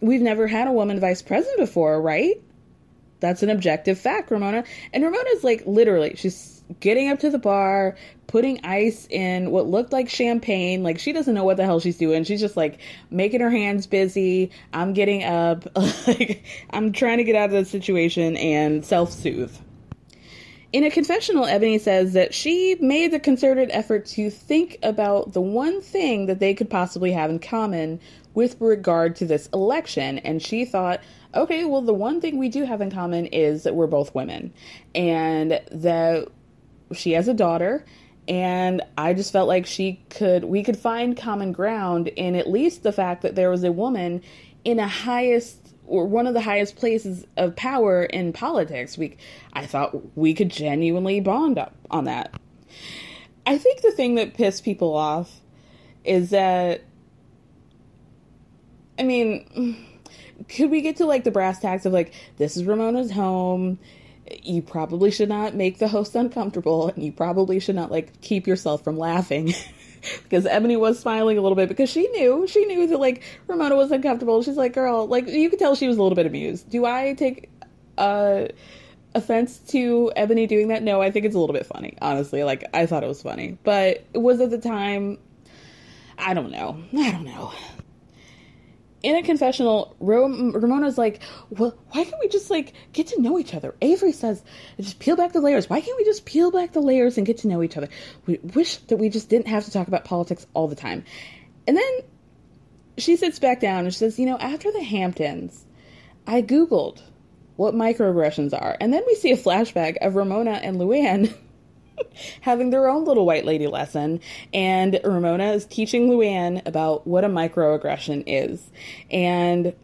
we've never had a woman vice president before, right? That's an objective fact, Ramona. And Ramona's like, literally, she's getting up to the bar, putting ice in what looked like champagne. Like she doesn't know what the hell she's doing. She's just like making her hands busy. I'm getting up. like I'm trying to get out of the situation and self soothe. In a confessional, Eboni says that she made the concerted effort to think about the one thing that they could possibly have in common with regard to this election. And she thought, okay, well, the one thing we do have in common is that we're both women and that she has a daughter. And I just felt like she could, we could find common ground in at least the fact that there was a woman in a highest or one of the highest places of power in politics. We, I thought we could genuinely bond up on that. I think the thing that pissed people off is that, I mean, could we get to like the brass tacks of like, this is Ramona's home. You probably should not make the host uncomfortable, and you probably should not like keep yourself from laughing. because Eboni was smiling a little bit because she knew she knew that like Ramona was uncomfortable. She's like, "Girl, like you could tell she was a little bit amused." Do I take uh offense to Eboni doing that? No, I think it's a little bit funny. Honestly, like I thought it was funny, but it was at the time. I don't know. I don't know in a confessional, Ramona's like, well, why can't we just like get to know each other? Avery says, just peel back the layers. Why can't we just peel back the layers and get to know each other? We wish that we just didn't have to talk about politics all the time. And then she sits back down and she says, you know, after the Hamptons, I Googled what microaggressions are. And then we see a flashback of Ramona and Luann having their own little white lady lesson, and Ramona is teaching Luann about what a microaggression is. And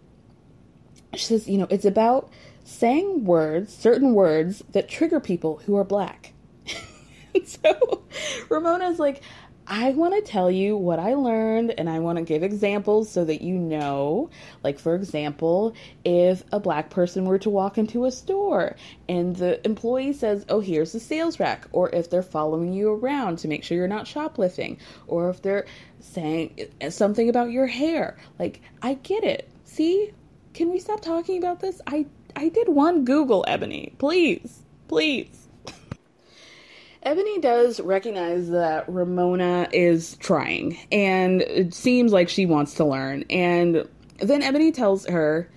she says, you know, it's about saying words, certain words that trigger people who are black. so Ramona's like, I want to tell you what I learned and I want to give examples so that you know. Like, for example, if a black person were to walk into a store and the employee says, Oh, here's the sales rack, or if they're following you around to make sure you're not shoplifting, or if they're saying something about your hair. Like, I get it. See? Can we stop talking about this? I, I did one Google, Eboni. Please. Please. Eboni does recognize that Ramona is trying, and it seems like she wants to learn. And then Eboni tells her,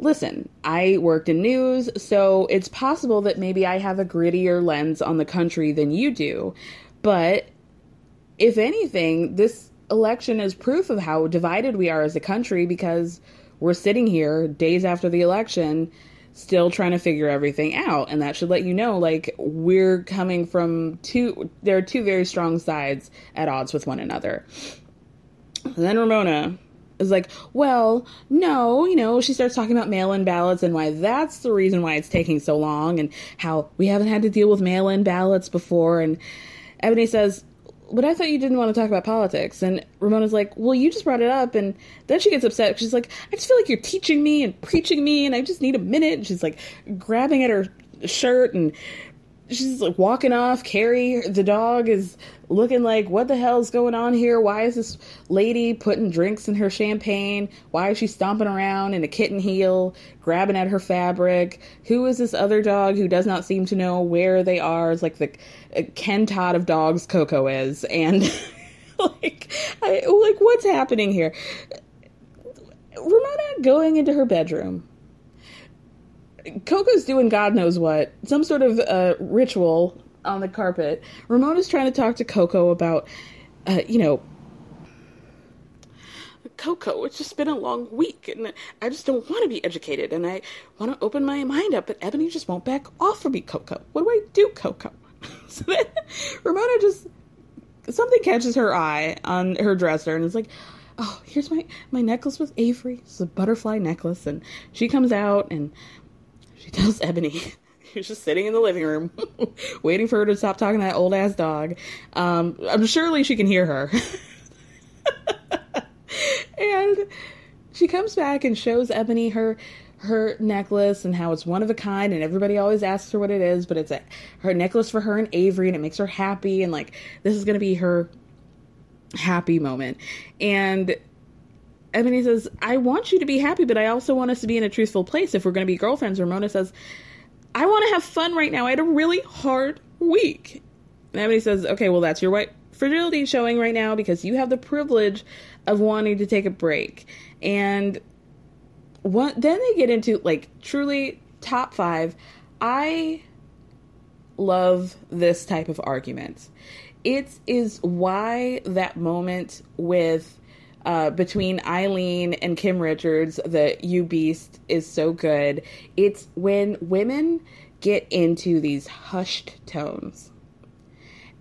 Listen, I worked in news, so it's possible that maybe I have a grittier lens on the country than you do. But if anything, this election is proof of how divided we are as a country because we're sitting here days after the election still trying to figure everything out and that should let you know like we're coming from two there are two very strong sides at odds with one another. And then ramona is like well no you know she starts talking about mail-in ballots and why that's the reason why it's taking so long and how we haven't had to deal with mail-in ballots before and eboni says but I thought you didn't want to talk about politics. And Ramona's like, well, you just brought it up. And then she gets upset. She's like, I just feel like you're teaching me and preaching me, and I just need a minute. And she's like grabbing at her shirt and she's like walking off. Carrie, the dog, is looking like, what the hell's going on here? Why is this lady putting drinks in her champagne? Why is she stomping around in a kitten heel, grabbing at her fabric? Who is this other dog who does not seem to know where they are? It's like the uh, Ken Todd of dogs, Coco is. And like, I, like, what's happening here? Ramona going into her bedroom. Coco's doing God knows what, some sort of uh, ritual on the carpet. Ramona's trying to talk to Coco about, uh, you know, Coco, it's just been a long week and I just don't want to be educated and I want to open my mind up, but Ebony just won't back off for me, Coco. What do I do, Coco? so then Ramona just, something catches her eye on her dresser and is like, oh, here's my, my necklace with Avery. It's a butterfly necklace. And she comes out and she tells Eboni, who's just sitting in the living room, waiting for her to stop talking to that old ass dog. Um, I'm surely she can hear her. and she comes back and shows Eboni her her necklace and how it's one of a kind and everybody always asks her what it is but it's a her necklace for her and Avery and it makes her happy and like this is going to be her happy moment and Eboni says I want you to be happy but I also want us to be in a truthful place if we're going to be girlfriends Ramona says I want to have fun right now I had a really hard week and Eboni says okay well that's your white fragility showing right now because you have the privilege of wanting to take a break. And what then they get into like truly top 5. I love this type of argument. It is why that moment with uh, between Eileen and Kim Richards, the You Beast, is so good. It's when women get into these hushed tones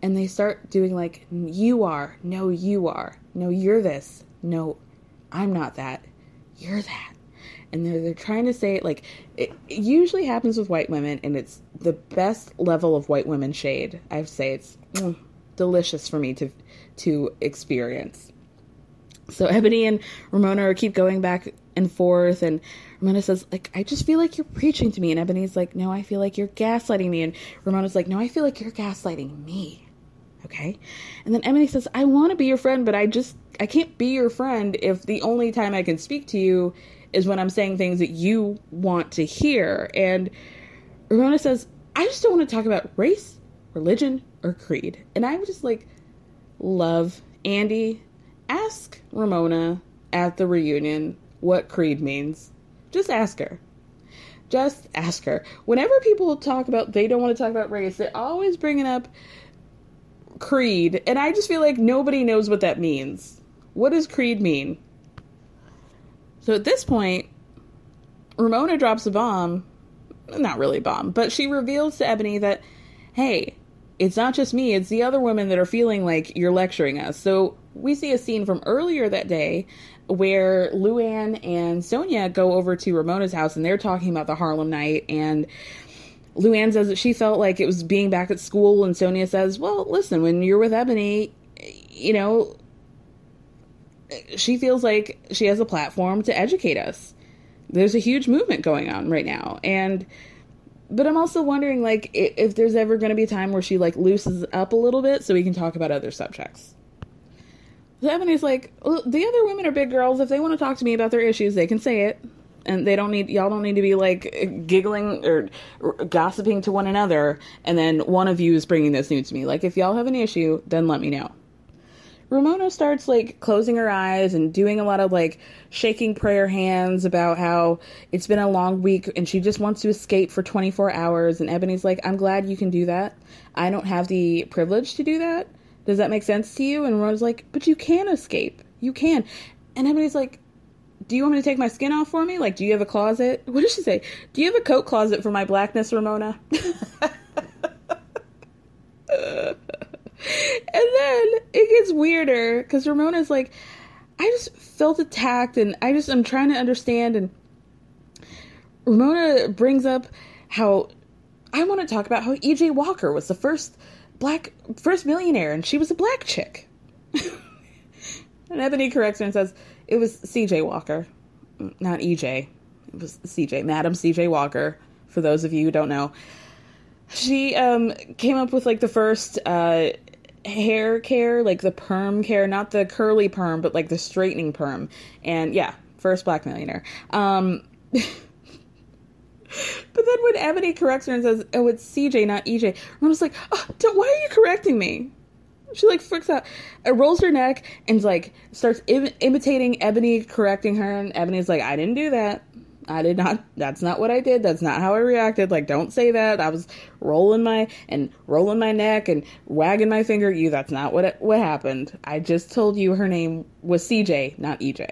and they start doing like, you are, no, you are, no, you're this, no, I'm not that, you're that. And they're, they're trying to say it like, it, it usually happens with white women, and it's the best level of white women shade. I'd say it's mm, delicious for me to to experience. So Eboni and Ramona keep going back and forth, and Ramona says, like, I just feel like you're preaching to me. And Eboni's like, no, I feel like you're gaslighting me. And Ramona's like, no, I feel like you're gaslighting me. Okay. And then Ebony says, I want to be your friend, but I just, I can't be your friend if the only time I can speak to you is when I'm saying things that you want to hear. And Ramona says, I just don't want to talk about race, religion, or creed. And I would just like, love Andy, ask Ramona at the reunion what creed means. Just ask her. Just ask her. Whenever people talk about they don't want to talk about race, they're always bringing up creed, and I just feel like nobody knows what that means. What does creed mean? So at this point, Ramona drops a bomb. Not really a bomb, but she reveals to Eboni that, hey, it's not just me, it's the other women that are feeling like you're lecturing us. So we see a scene from earlier that day where Luann and Sonja go over to Ramona's house and they're talking about the Harlem night and Luann says that she felt like it was being back at school, and Sonja says, Well, listen, when you're with Eboni, you know, she feels like she has a platform to educate us. There's a huge movement going on right now. And, but I'm also wondering, like, if there's ever going to be a time where she, like, loosens up a little bit so we can talk about other subjects. Eboni's like, the other women are big girls. If they want to talk to me about their issues, they can say it. And they don't need y'all don't need to be like giggling or, gossiping to one another and then one of you is bringing this news to me. Like if y'all have an issue then let me know. Ramona starts like closing her eyes and doing a lot of like shaking prayer hands about how it's been a long week and she just wants to escape for 24 hours. And eboni's like i'm glad you can do that. I don't have the privilege to do that does that make sense to you and ramona's like but you can escape you can and eboni's like do you want me to take my skin off for me? Like, do you have a closet? What does she say? Do you have a coat closet for my blackness, Ramona? and then it gets weirder because Ramona's like, I just felt attacked and I just, I'm trying to understand. And Ramona brings up how I want to talk about how E.J. Walker was the first black, first millionaire and she was a black chick. and Eboni corrects her and says, it was CJ Walker, not EJ. It was CJ, Madam CJ Walker, for those of you who don't know. She um, came up with like the first uh, hair care, like the perm care, not the curly perm, but like the straightening perm. And yeah, first black millionaire. Um, but then when Eboni corrects her and says, "Oh, it's CJ, not EJ," I'm just like, oh, why are you correcting me? She like freaks out, uh, rolls her neck, and like starts Im- imitating Eboni, correcting her. And Eboni's like, "I didn't do that. I did not. That's not what I did. That's not how I reacted. Like, don't say that. I was rolling my and rolling my neck and wagging my finger at you. That's not what it, what happened. I just told you her name was CJ, not EJ."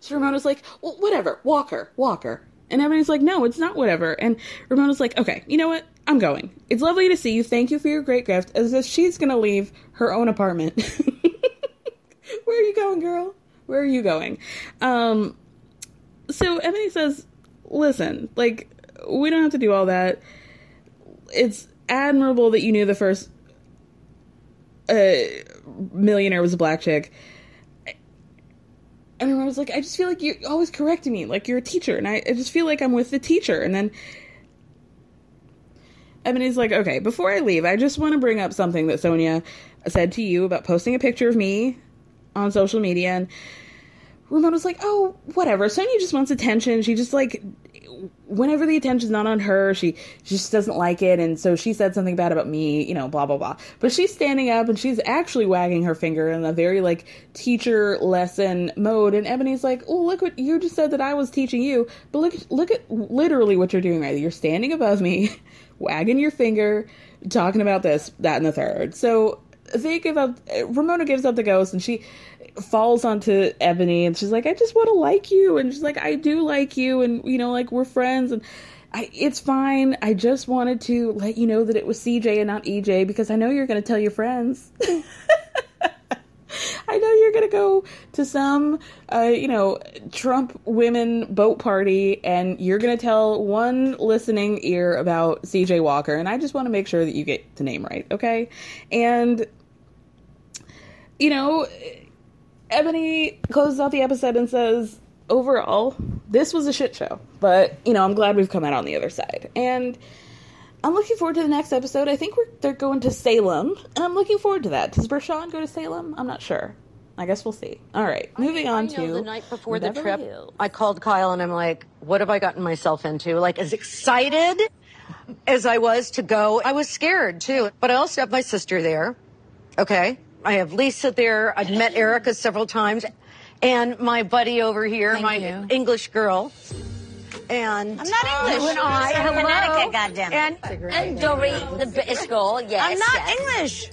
So Ramona's like, well, whatever, Walker, Walker. And everybody's like, no, it's not whatever. And Ramona's like, okay, you know what? I'm going. It's lovely to see you. Thank you for your great gift. As if she's going to leave her own apartment. Where are you going, girl? Where are you going? Um, so Eboni says, listen, like, we don't have to do all that. It's admirable that you knew the first uh, millionaire was a black chick. And I was like, I just feel like you're always correcting me, like you're a teacher, and I, I just feel like I'm with the teacher. And then Eboni's like, okay, before I leave, I just want to bring up something that Sonja said to you about posting a picture of me on social media. And Ramona's like, oh, whatever. Sonja just wants attention. She just like, whenever the attention's not on her, she, she just doesn't like it. And so she said something bad about me, you know, blah, blah, blah. But she's standing up and she's actually wagging her finger in a very like teacher lesson mode. And Eboni's like, oh, look what you just said that I was teaching you. But look, look at literally what you're doing right. You're standing above me, wagging your finger, talking about this, that, and the third. So they give up, Ramona gives up the ghost and she, falls onto Eboni and she's like, I just want to like you. And she's like, I do like you. And, you know, like we're friends. And I, it's fine. I just wanted to let you know that it was CJ and not EJ because I know you're going to tell your friends. I know you're going to go to some, uh, you know, Trump women boat party and you're going to tell one listening ear about CJ Walker. And I just want to make sure that you get the name right. Okay. And, you know, Eboni closes out the episode and says, overall, this was a shit show. But, you know, I'm glad we've come out on the other side. And I'm looking forward to the next episode. I think we're they're going to Salem, and I'm looking forward to that. Does Bershan go to Salem? I'm not sure. I guess we'll see. All right, moving I, on I to the night before the trip. Hills. I called Kyle and I'm like, "What have I gotten myself into?" Like as excited as I was to go, I was scared too. But I also have my sister there. Okay, I have Lisa there. I've met Erika several times, and my buddy over here, Thank my you. English girl. And I'm not English. You and I, I'm hello. Connecticut, goddammit. And, And Dorit, the British girl, yes. I'm not yes. English.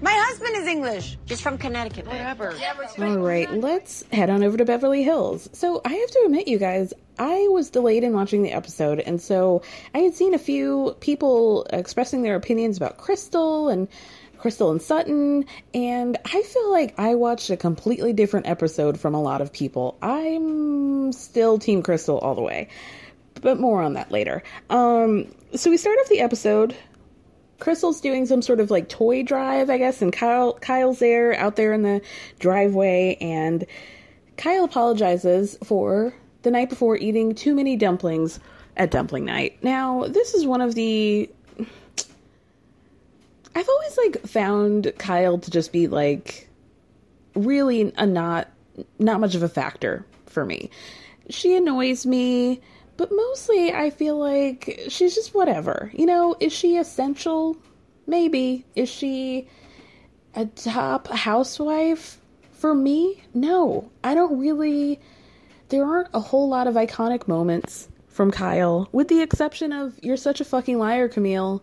My husband is English. Just from Connecticut. Whatever. All right, let's head on over to Beverly Hills. So I have to admit, you guys, I was delayed in watching the episode, and so I had seen a few people expressing their opinions about Crystal and Crystal and Sutton, and I feel like I watched a completely different episode from a lot of people. I'm still Team Crystal all the way, but more on that later. Um, so we start off the episode. Crystal's doing some sort of like toy drive, I guess, and Kyle Kyle's there out there in the driveway, and Kyle apologizes for the night before eating too many dumplings at dumpling night. Now, this is one of the I've always like found Kyle to just be like really a not not much of a factor for me. She annoys me, but mostly I feel like she's just whatever. You know, is she essential? Maybe. Is she a top housewife? For me, no. I don't really there aren't a whole lot of iconic moments from Kyle, with the exception of You're Such a Fucking Liar, Camille.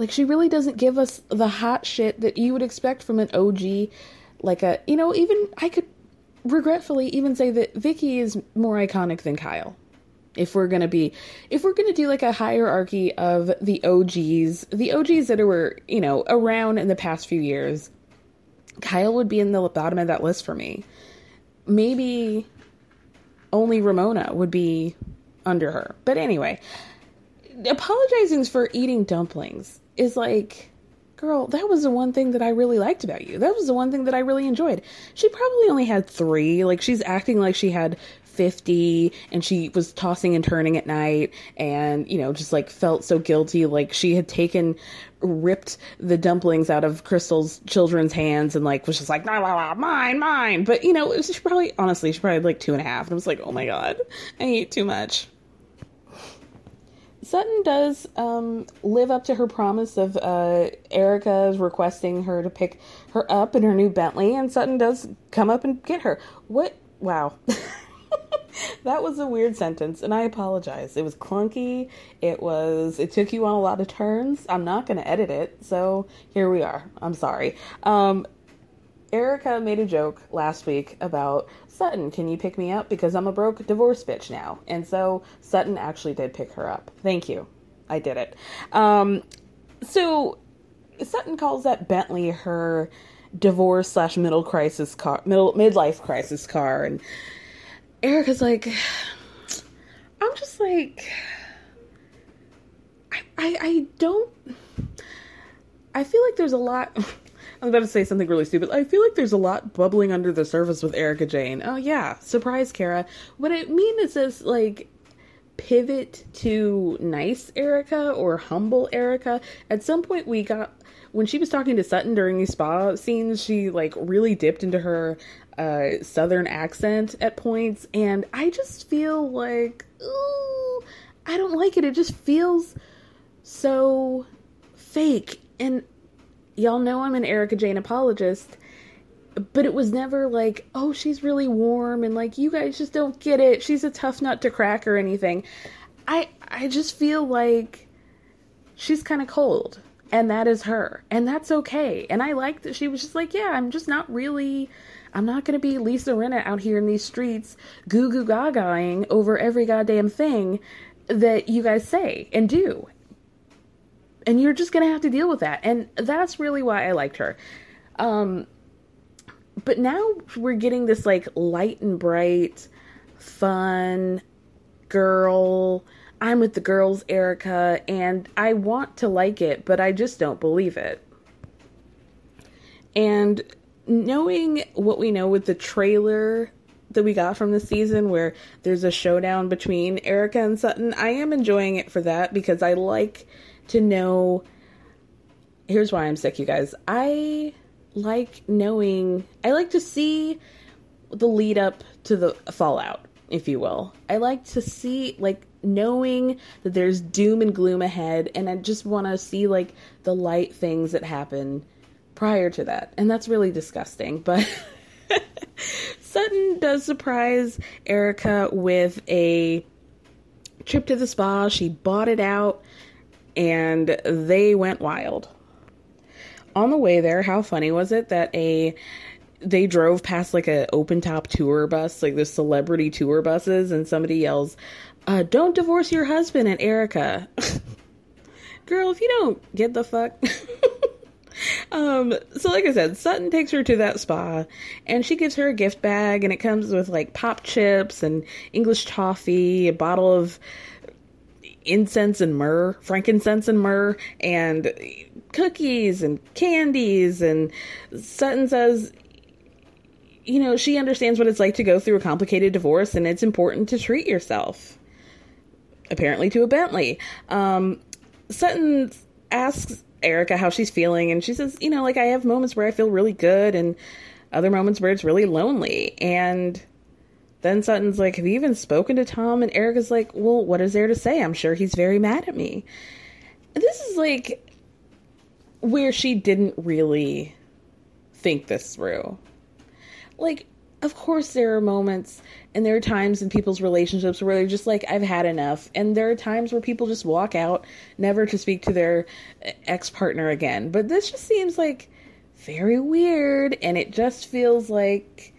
Like, she really doesn't give us the hot shit that you would expect from an OG. Like, a, you know, even I could regretfully even say that Vicki is more iconic than Kyle. If we're gonna be, if we're gonna do like a hierarchy of the OGs, the OGs that were, you know, around in the past few years, Kyle would be in the bottom of that list for me. Maybe only Ramona would be under her. But anyway, apologizing for eating dumplings is like, girl, that was the one thing that I really liked about you. That was the one thing that I really enjoyed. She probably only had three. Like, she's acting like she had 50 and she was tossing and turning at night and, you know, just like felt so guilty. Like, she had taken ripped the dumplings out of Crystal's children's hands and like was just like, nah, nah, nah, mine, mine. But you know, it was probably honestly, she probably had like two and a half. And I was like, oh my god, I ate too much. Sutton does um, live up to her promise of uh, Erika requesting her to pick her up in her new Bentley, and Sutton does come up and get her. What? Wow. that was a weird sentence, and I apologize. It was clunky. It was. It took you on a lot of turns. I'm not going to edit it, so here we are. I'm sorry. Um, Erika made a joke last week about Sutton. Can you pick me up because I'm a broke divorce bitch now? And so Sutton actually did pick her up. Thank you. I did it. Um, so Sutton calls that Bentley her divorce slash middle crisis car, middle midlife crisis car, and Erika's like, I'm just like, I, I, I don't, I feel like there's a lot. I was about to say something really stupid. I feel like there's a lot bubbling under the surface with Erika Jayne. Oh yeah, surprise, Kara. What I mean is this like pivot to nice Erika or humble Erika. At some point, we got when she was talking to Sutton during these spa scenes, she like really dipped into her uh, southern accent at points, and I just feel like, ooh, I don't like it. It just feels so fake. And y'all know I'm an Erika Jayne apologist, but it was never like, oh, she's really warm and like you guys just don't get it. She's a tough nut to crack or anything. I I just feel like she's kind of cold and that is her and that's okay. And I like that she was just like, yeah, I'm just not really I'm not going to be Lisa Rinna out here in these streets goo goo gagaing over every goddamn thing that you guys say and do. And you're just going to have to deal with that. And that's really why I liked her. Um, but now we're getting this like light and bright, fun girl. I'm with the girls, Erika, and I want to like it, but I just don't believe it. And knowing what we know with the trailer that we got from the season where there's a showdown between Erika and Sutton, I am enjoying it for that because I like to know here's why I'm sick, you guys. I like knowing I like to see the lead up to the fallout, if you will. I like to see like knowing that there's doom and gloom ahead and I just want to see like the light things that happen prior to that. And that's really disgusting. But Sutton does surprise Erika with a trip to the spa. She bought it out and they went wild. On the way there, how funny was it that a they drove past like a open top tour bus, like the celebrity tour buses, and somebody yells, uh, "Don't divorce your husband!" And Erika, girl, if you don't get the fuck. um, so like I said, Sutton takes her to that spa, and she gives her a gift bag, and it comes with like pop chips and English toffee, a bottle of incense and myrrh, frankincense and myrrh, and cookies and candies. And Sutton says, you know, she understands what it's like to go through a complicated divorce and it's important to treat yourself. Apparently, to a Bentley. Um, Sutton asks Erika how she's feeling, and she says, you know, like I have moments where I feel really good and other moments where it's really lonely. And then Sutton's like, Have you even spoken to Tom? And Erika's like, Well, what is there to say? I'm sure he's very mad at me. This is like where she didn't really think this through. Like, of course, there are moments and there are times in people's relationships where they're just like, I've had enough. And there are times where people just walk out, never to speak to their ex partner again. But this just seems like very weird. And it just feels like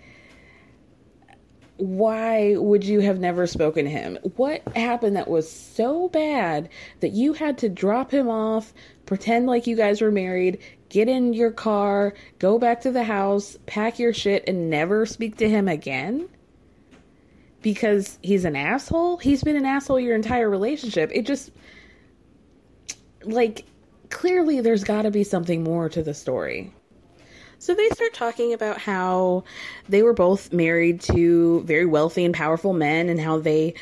why would you have never spoken to him? What happened that was so bad that you had to drop him off, pretend like you guys were married, get in your car, go back to the house, pack your shit, and never speak to him again? Because he's an asshole? He's been an asshole your entire relationship. It just. Like, clearly there's gotta be something more to the story. So they start talking about how they were both married to very wealthy and powerful men and how they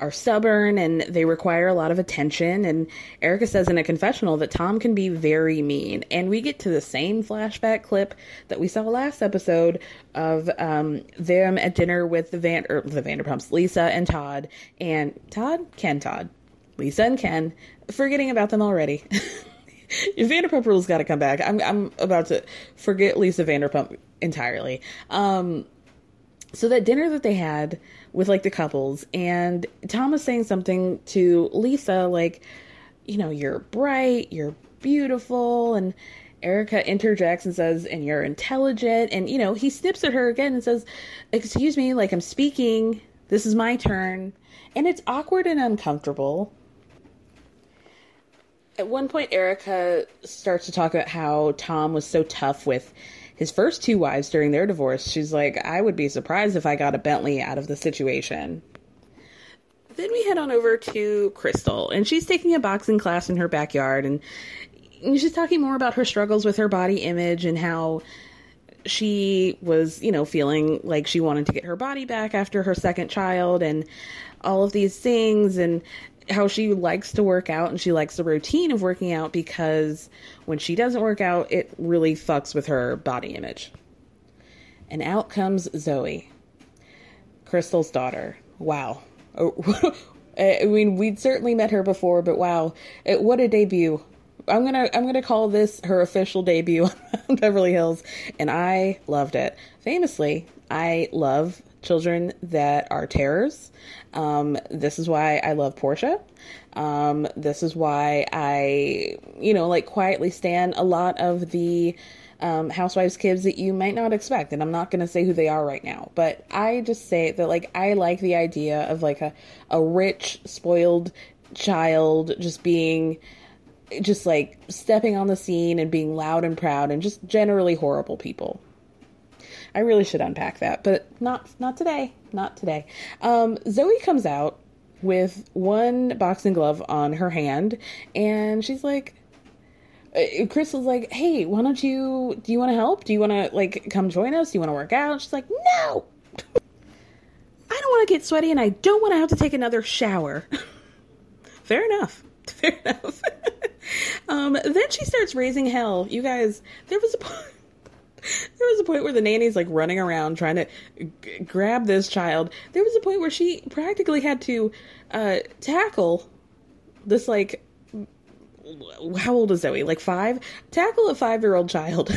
are stubborn and they require a lot of attention. And Erika says in a confessional that Tom can be very mean. And we get to the same flashback clip that we saw last episode of um, them at dinner with the Van or the Vanderpumps, Lisa and Todd, and Todd, Ken, Todd, Lisa and Ken. Forgetting about them already. Vanderpump Rules got to come back. I'm I'm about to forget Lisa Vanderpump entirely. Um, so that dinner that they had with like the couples, and Tom was saying something to Lisa like, you know, you're bright, you're beautiful, and Erika interjects and says, and you're intelligent, and you know he snips at her again and says, excuse me, like I'm speaking. This is my turn, and it's awkward and uncomfortable at one point, Erika starts to talk about how Tom was so tough with his first two wives during their divorce. She's like, I would be surprised if I got a Bentley out of the situation. Then we head on over to Crystal, and she's taking a boxing class in her backyard, and she's talking more about her struggles with her body image and how she was, you know, feeling like she wanted to get her body back after her second child and all of these things. And how she likes to work out and she likes the routine of working out because when she doesn't work out, it really fucks with her body image. And out comes Zoe, Crystal's daughter. Wow. Oh, I mean, we'd certainly met her before, but wow, what a debut! I'm gonna I'm gonna call this her official debut on Beverly Hills, and I loved it. Famously, I love children that are terrors. Um, this is why I love Portia. Um, this is why I, you know, like quietly stand a lot of the um, housewives kids that you might not expect. And I'm not going to say who they are right now, but I just say that like I like the idea of like a, a rich, spoiled child just being just like stepping on the scene and being loud and proud and just generally horrible people. I really should unpack that, but not not today. Not today. Um, Zoe comes out with one boxing glove on her hand, and she's like, Chris Crystal's like, "Hey, why don't you? Do you want to help? Do you want to like come join us? Do you want to work out?" She's like, "No, I don't want to get sweaty, and I don't want to have to take another shower." Fair enough. Fair enough. um, then she starts raising hell. You guys, there was a there was a point where the nanny's like running around trying to g- grab this child. There was a point where she practically had to uh, tackle this like how old is Zoe? Like five? Tackle a five year old child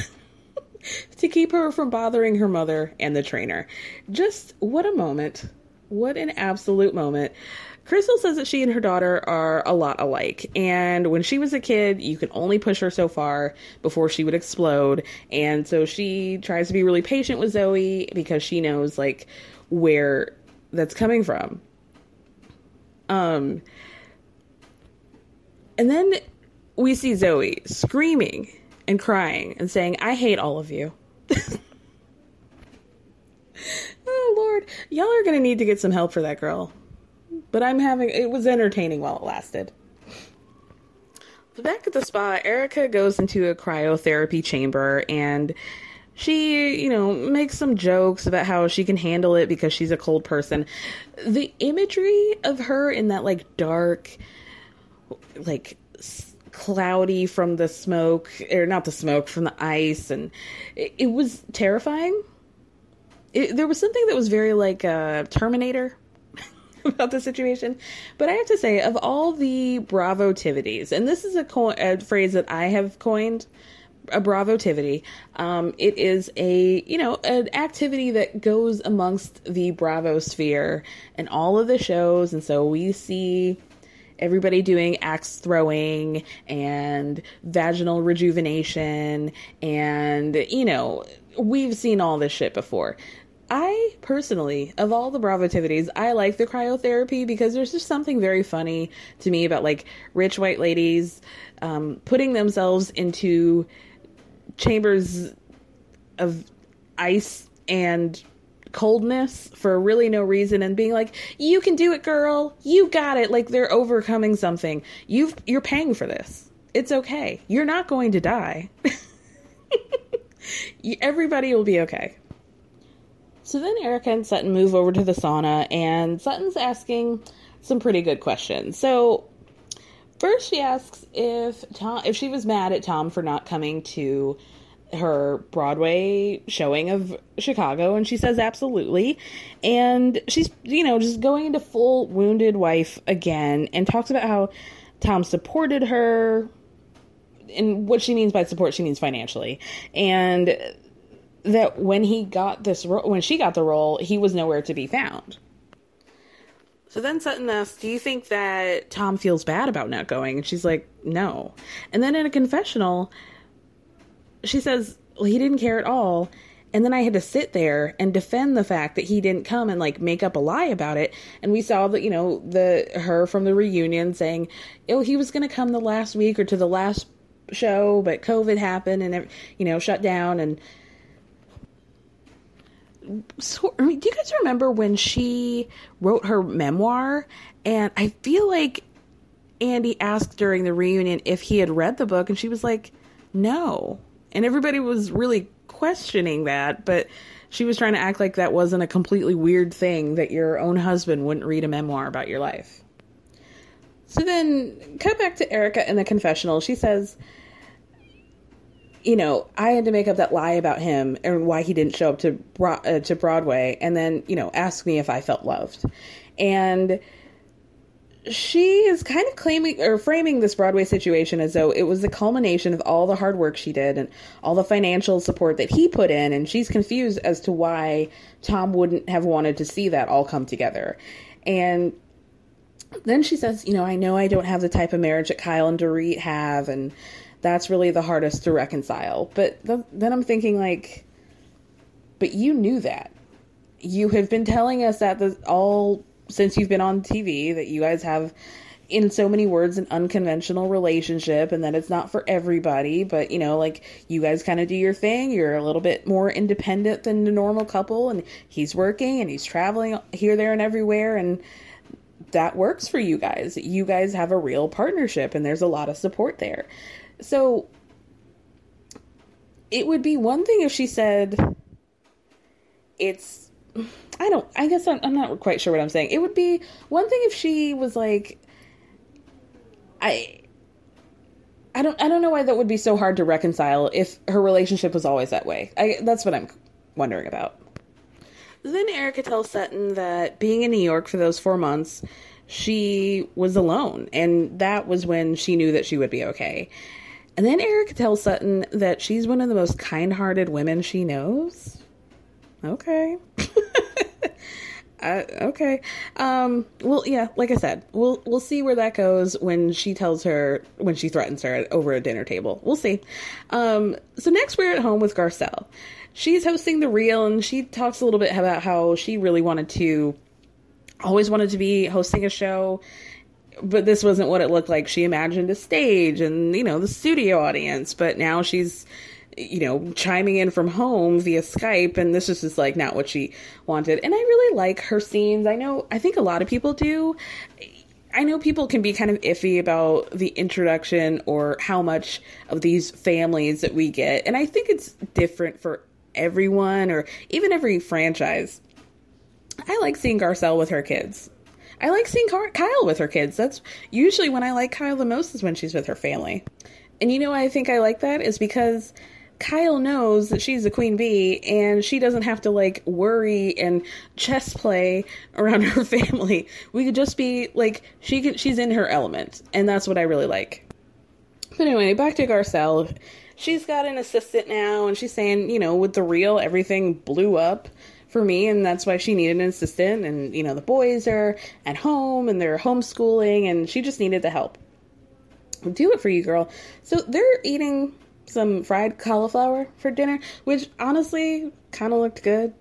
to keep her from bothering her mother and the trainer. Just what a moment. What an absolute moment. Crystal says that she and her daughter are a lot alike. And when she was a kid, you could only push her so far before she would explode. And so she tries to be really patient with Zoe because she knows, like, where that's coming from. Um, and then we see Zoe screaming and crying and saying, I hate all of you. oh, Lord. Y'all are to need to get some help for that girl. But I'm having, it was entertaining while it lasted. Back at the spa, Erika goes into a cryotherapy chamber and she, you know, makes some jokes about how she can handle it because she's a cold person. The imagery of her in that, like, dark, like, cloudy from the smoke, or not the smoke, from the ice, and it, it was terrifying. It, there was something that was very like uh, Terminator about the situation. But I have to say, of all the bravotivities, and this is a, co- a phrase that I have coined, a bravotivity. Um, it is a you know an activity that goes amongst the bravo sphere and all of the shows, and so we see everybody doing axe throwing and vaginal rejuvenation and you know we've seen all this shit before I personally, of all the Bravotivities, I like the cryotherapy because there's just something very funny to me about like rich white ladies um, putting themselves into chambers of ice and coldness for really no reason and being like you can do it girl. You got it. Like they're overcoming something. You've you're paying for this. It's okay. You're not going to die. Everybody will be okay so then Erika and Sutton move over to the sauna, and Sutton's asking some pretty good questions. So first, she asks if Tom, if she was mad at Tom for not coming to her Broadway showing of Chicago, and she says absolutely. And she's, you know, just going into full wounded wife again, and talks about how Tom supported her. And what she means by support, she means financially. And that when he got this ro- when she got the role, he was nowhere to be found. So then Sutton asks, "Do you think that Tom feels bad about not going?" And she's like, "No." And then in a confessional, she says, "Well, he didn't care at all." And then I had to sit there and defend the fact that he didn't come and like make up a lie about it. And we saw that, you know, the her from the reunion saying, "Oh, he was going to come the last week or to the last show, but COVID happened and you know, shut down and so, I mean, do you guys remember when she wrote her memoir? And I feel like Andy asked during the reunion if he had read the book, and she was like, no. And everybody was really questioning that, but she was trying to act like that wasn't a completely weird thing that your own husband wouldn't read a memoir about your life. So then, cut back to Erika in the confessional. She says, you know, I had to make up that lie about him and why he didn't show up to uh, to Broadway, and then you know, ask me if I felt loved, and she is kind of claiming or framing this Broadway situation as though it was the culmination of all the hard work she did and all the financial support that he put in, and she's confused as to why Tom wouldn't have wanted to see that all come together, and then she says, you know, I know I don't have the type of marriage that Kyle and Dorit have, and that's really the hardest to reconcile. But then I'm thinking, like, but you knew that. You have been telling us that the, all since you've been on TV that you guys have, in so many words, an unconventional relationship and that it's not for everybody. But, you know, like, you guys kind of do your thing. You're a little bit more independent than the normal couple, and he's working and he's traveling here, there, and everywhere. And, that works for you guys. You guys have a real partnership and there's a lot of support there. So it would be one thing if she said it's I don't I guess I'm, I'm not quite sure what I'm saying. It would be one thing if she was like I I don't I don't know why that would be so hard to reconcile if her relationship was always that way. I that's what I'm wondering about. Then Erika tells Sutton that being in New York for those 4 months, she was alone and that was when she knew that she would be okay. And then Erika tells Sutton that she's one of the most kind hearted women she knows. Okay. I, okay. Um, well, yeah, like I said, we'll we'll see where that goes when she tells her when she threatens her over a dinner table. We'll see. Um, so next we're at home with Garcelle. She's hosting the reel and she talks a little bit about how she really wanted to always wanted to be hosting a show but this wasn't what it looked like. She imagined a stage and, you know, the studio audience, but now she's you know, chiming in from home via Skype, and this is just like not what she wanted. And I really like her scenes. I know, I think a lot of people do. I know people can be kind of iffy about the introduction or how much of these families that we get, and I think it's different for everyone or even every franchise. I like seeing Garcelle with her kids. I like seeing Kyle with her kids. That's usually when I like Kyle the most is when she's with her family. And you know why I think I like that is because Kyle knows that she's the queen bee and she doesn't have to like worry and chess play around her family. We could just be like she could she's in her element and that's what I really like. But anyway, back to Garcelle. She's got an assistant now and she's saying, you know, with the reel everything blew up for me and that's why she needed an assistant and you know the boys are at home and they're homeschooling and she just needed the help. Do it for you, girl. So they're eating some fried cauliflower for dinner, which honestly kind of looked good.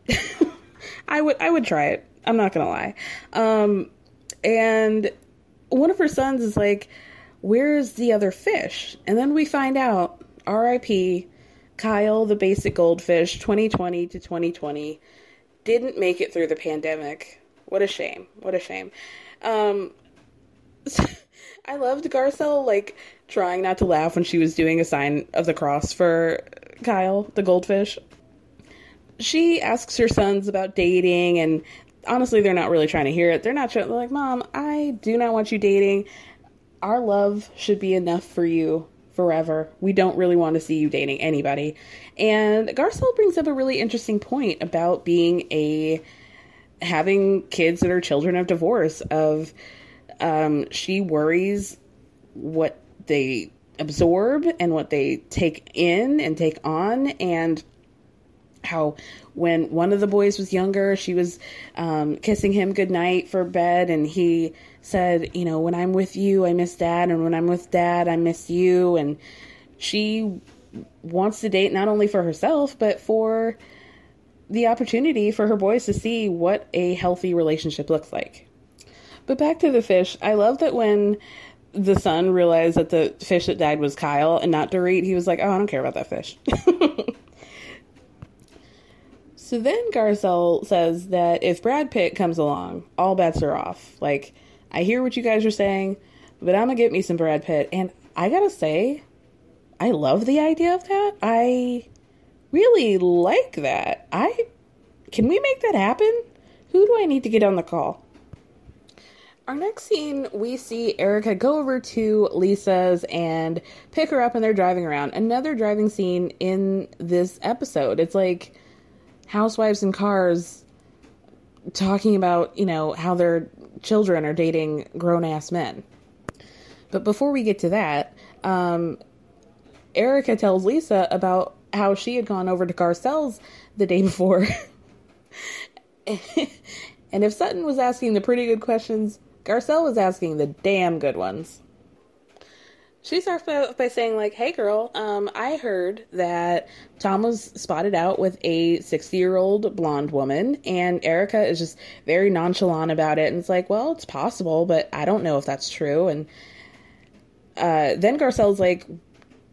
I would I would try it. I'm not gonna lie. Um, and one of her sons is like, "Where's the other fish?" And then we find out, R.I.P. Kyle, the basic goldfish, 2020 to 2020, didn't make it through the pandemic. What a shame. What a shame. Um, I loved Garcelle like trying not to laugh when she was doing a sign of the cross for Kyle, the goldfish. She asks her sons about dating, and honestly, they're not really trying to hear it. They're not trying, they're like, Mom, I do not want you dating. Our love should be enough for you forever. We don't really want to see you dating anybody. And Garcelle brings up a really interesting point about being a having kids that are children of divorce of um, she worries what they absorb and what they take in and take on and how when one of the boys was younger she was um, kissing him goodnight for bed and he said you know when i'm with you i miss dad and when i'm with dad i miss you and she wants to date not only for herself but for the opportunity for her boys to see what a healthy relationship looks like but back to the fish i love that when the son realized that the fish that died was Kyle and not Dorit, he was like, "Oh, I don't care about that fish." so then Garcelle says that if Brad Pitt comes along, all bets are off. Like, I hear what you guys are saying, but I'm gonna get me some Brad Pitt, and I gotta say, I love the idea of that. I really like that. I can we make that happen? Who do I need to get on the call? Our next scene, we see Erika go over to Lisa's and pick her up, and they're driving around. Another driving scene in this episode. It's like housewives and cars talking about, you know, how their children are dating grown ass men. But before we get to that, um, Erika tells Lisa about how she had gone over to Garcelle's the day before. and if Sutton was asking the pretty good questions, Garcelle was asking the damn good ones. She starts by, by saying, like, hey girl, um, I heard that Tom was spotted out with a 60 year old blonde woman, and Erika is just very nonchalant about it. And it's like, well, it's possible, but I don't know if that's true. And uh, then Garcelle's like,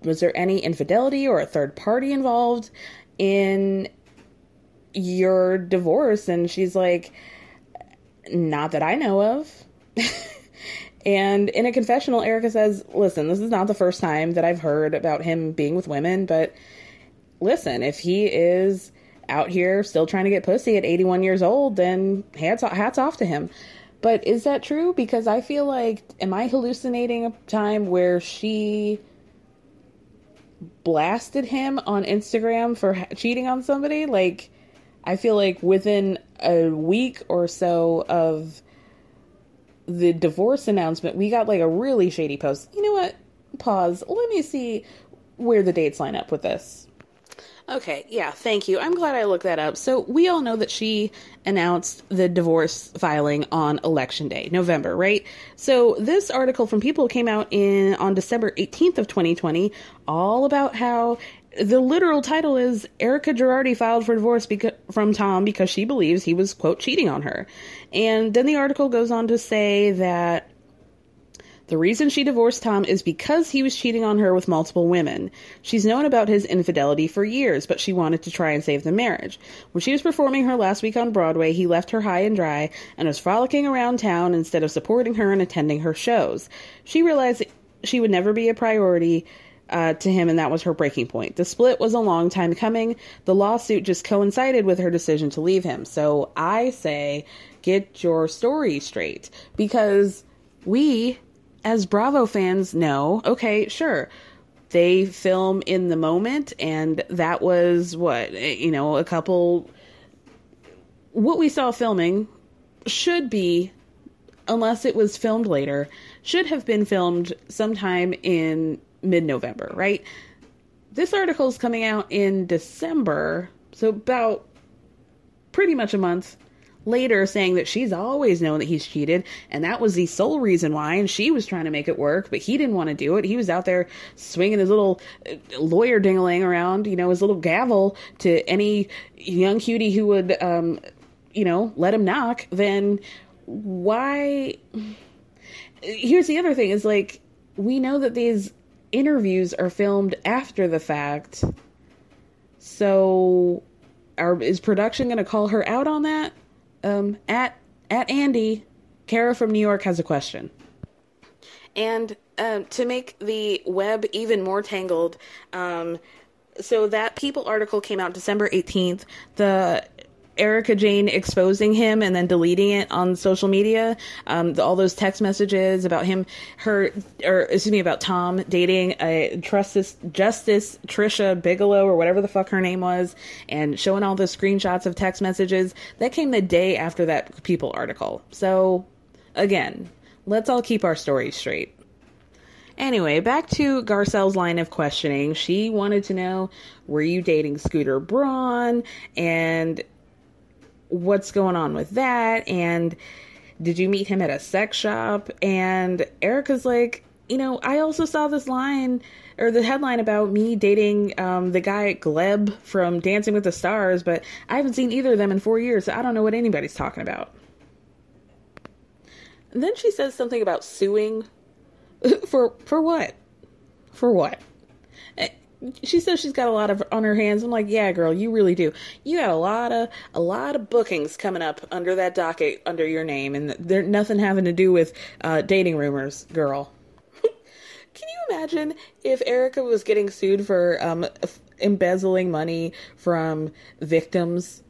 was there any infidelity or a third party involved in your divorce? And she's like, not that I know of. and in a confessional, Erika says, Listen, this is not the first time that I've heard about him being with women, but listen, if he is out here still trying to get pussy at 81 years old, then hats, hats off to him. But is that true? Because I feel like, am I hallucinating a time where she blasted him on Instagram for cheating on somebody? Like, I feel like within a week or so of the divorce announcement, we got like a really shady post. You know what? Pause. Let me see where the dates line up with this. Okay, yeah, thank you. I'm glad I looked that up. So, we all know that she announced the divorce filing on election day, November, right? So, this article from People came out in on December 18th of 2020, all about how the literal title is Erika Girardi filed for divorce beca- from Tom because she believes he was quote cheating on her. And then the article goes on to say that the reason she divorced Tom is because he was cheating on her with multiple women. She's known about his infidelity for years, but she wanted to try and save the marriage. When she was performing her last week on Broadway, he left her high and dry and was frolicking around town instead of supporting her and attending her shows. She realized she would never be a priority uh, to him, and that was her breaking point. The split was a long time coming. The lawsuit just coincided with her decision to leave him. So I say, get your story straight because we as Bravo fans know, okay, sure, they film in the moment, and that was what, you know, a couple. What we saw filming should be, unless it was filmed later, should have been filmed sometime in mid November, right? This article is coming out in December, so about pretty much a month later saying that she's always known that he's cheated and that was the sole reason why and she was trying to make it work but he didn't want to do it he was out there swinging his little uh, lawyer dingling around you know his little gavel to any young cutie who would um you know let him knock then why here's the other thing is like we know that these interviews are filmed after the fact so are, is production going to call her out on that um, at at Andy, Kara from New York has a question. And uh, to make the web even more tangled, um, so that People article came out December 18th. The Erika Jayne exposing him and then deleting it on social media. Um, the, all those text messages about him, her, or excuse me, about Tom dating a Justice, Justice Tricia Bigelow or whatever the fuck her name was, and showing all the screenshots of text messages. That came the day after that People article. So, again, let's all keep our stories straight. Anyway, back to Garcelle's line of questioning. She wanted to know were you dating Scooter Braun? And what's going on with that? And did you meet him at a sex shop? And Erika's like you know i also saw this line or the headline about me dating um, the guy gleb from dancing with the stars but i haven't seen either of them in four years so i don't know what anybody's talking about. And then she says something about suing. For for what? For what she says she's got a lot of on her hands. I'm like, yeah, girl, you really do. You got a lot of a lot of bookings coming up under that docket under your name, and they're nothing having to do with uh, dating rumors, girl. Can you imagine if Erika was getting sued for um, embezzling money from victims,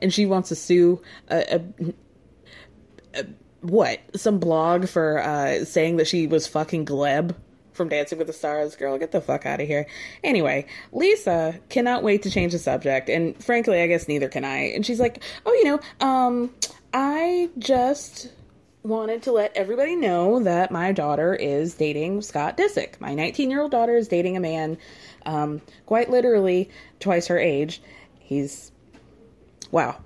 and she wants to sue a, a, a what some blog for uh, saying that she was fucking Gleb? From Dancing with the Stars. Girl, get the fuck out of here. Anyway, Lisa cannot wait to change the subject, and frankly, I guess neither can I. And she's like, "Oh, you know, um, I just wanted to let everybody know that my daughter is dating Scott Disick. My 19 year old daughter is dating a man, um, quite literally twice her age. He's wow,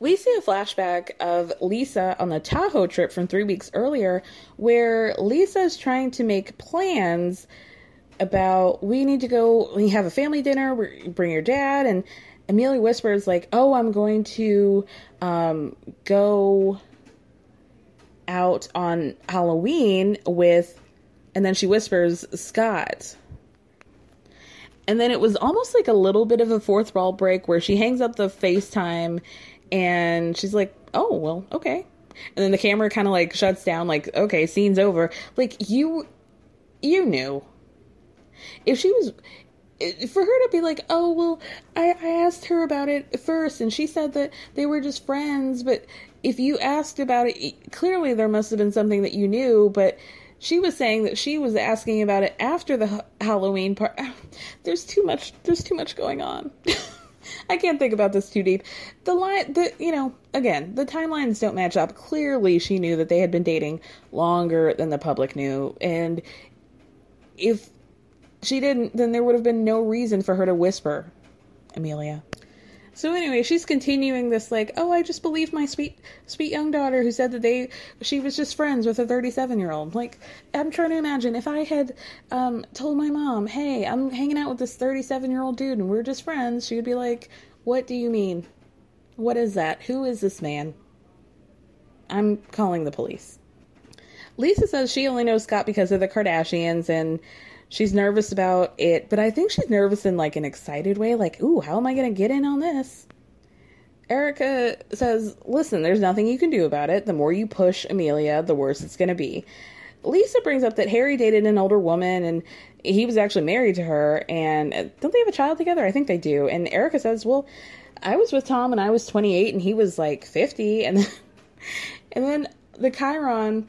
we see a flashback of Lisa on the Tahoe trip from three weeks earlier, where Lisa is trying to make plans about we need to go, we have a family dinner, bring your dad, and Amelia whispers, like, oh, I'm going to um, go out on Halloween with, and then she whispers, Scott. And then it was almost like a little bit of a fourth wall break where she hangs up the FaceTime and she's like, "Oh, well, okay." And then the camera kind of like shuts down like, "Okay, scene's over." Like you you knew. If she was for her to be like, "Oh, well, I I asked her about it first and she said that they were just friends, but if you asked about it, clearly there must have been something that you knew, but she was saying that she was asking about it after the Halloween part. There's too much. There's too much going on. I can't think about this too deep. The line, the you know, again, the timelines don't match up. Clearly, she knew that they had been dating longer than the public knew, and if she didn't, then there would have been no reason for her to whisper Amelia. So anyway, she's continuing this like, oh, I just believe my sweet, sweet young daughter who said that they, she was just friends with a 37 year old. Like, I'm trying to imagine if I had um, told my mom, hey, I'm hanging out with this 37 year old dude and we're just friends, she would be like, what do you mean? What is that? Who is this man? I'm calling the police. Lisa says she only knows Scott because of the Kardashians and she's nervous about it, but I think she's nervous in like an excited way, like, ooh, how am I to get in on this? Erika says, listen, there's nothing you can do about it. The more you push Amelia, the worse it's to be. Lisa brings up that Harry dated an older woman and he was actually married to her. And uh, don't they have a child together? I think they do. And Erika says, well, I was with Tom and I was 28 and he was like 50. And then, and then the Chiron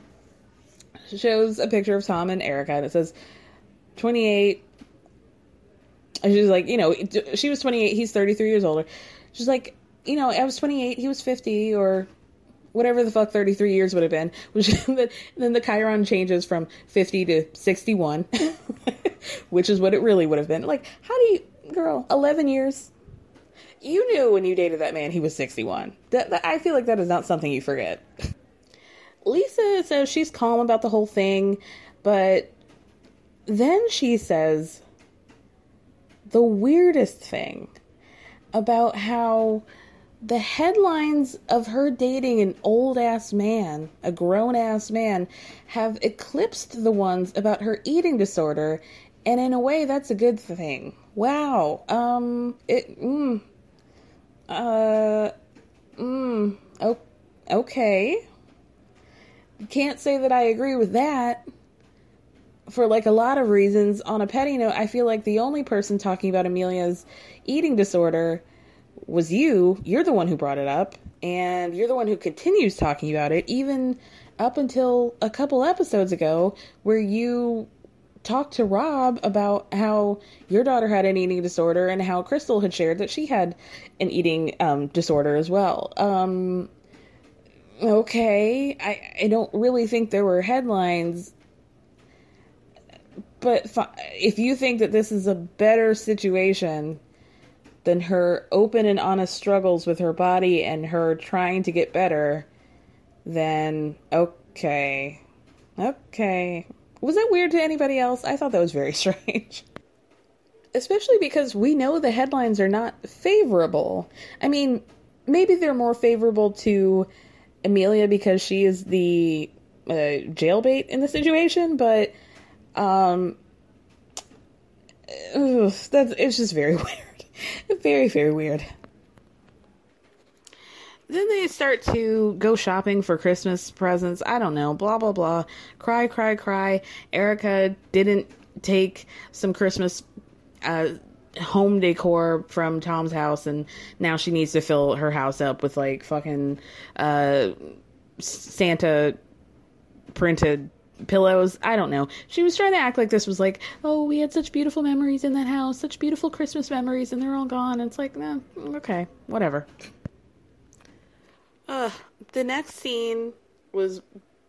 shows a picture of Tom and Erika and it says 28. And she's like, you know, she was 28, he's 33 years older. She's like, you know, I was 28, he was 50, or whatever the fuck 33 years would have been. Which then the Chiron changes from 50 to 61, which is what it really would have been. Like, how do you, girl, 11 years? You knew when you dated that man he was 61. That, that, I feel like that is not something you forget. Lisa says she's calm about the whole thing, but then she says the weirdest thing about how the headlines of her dating an old ass man, a grown ass man, have eclipsed the ones about her eating disorder, and in a way, that's a good thing. Wow. Um. It. Mm. Uh. Mm. Oh. Okay. Can't say that I agree with that. For like a lot of reasons. On a petty note, I feel like the only person talking about Amelia's eating disorder was you. You're the one who brought it up, and you're the one who continues talking about it, even up until a couple episodes ago, where you talked to Rob about how your daughter had an eating disorder and how Crystal had shared that she had an eating um, disorder as well. Um, okay, I, I don't really think there were headlines. But if you think that this is a better situation than her open and honest struggles with her body and her trying to get better, then okay. Okay. Was that weird to anybody else? I thought that was very strange. Especially because we know the headlines are not favorable. I mean, maybe they're more favorable to Amelia because she is the uh, jailbait in the situation, but um, that's it's just very weird. very, very weird. Then they start to go shopping for Christmas presents. I don't know, blah, blah, blah. Cry, cry, cry. Erika didn't take some Christmas uh, home decor from Tom's house, and now she needs to fill her house up with like fucking uh, Santa printed pillows. I don't know. She was trying to act like this was like, oh, we had such beautiful memories in that house, such beautiful Christmas memories, and they're all gone. It's like, nah, okay, whatever. Uh, the next scene was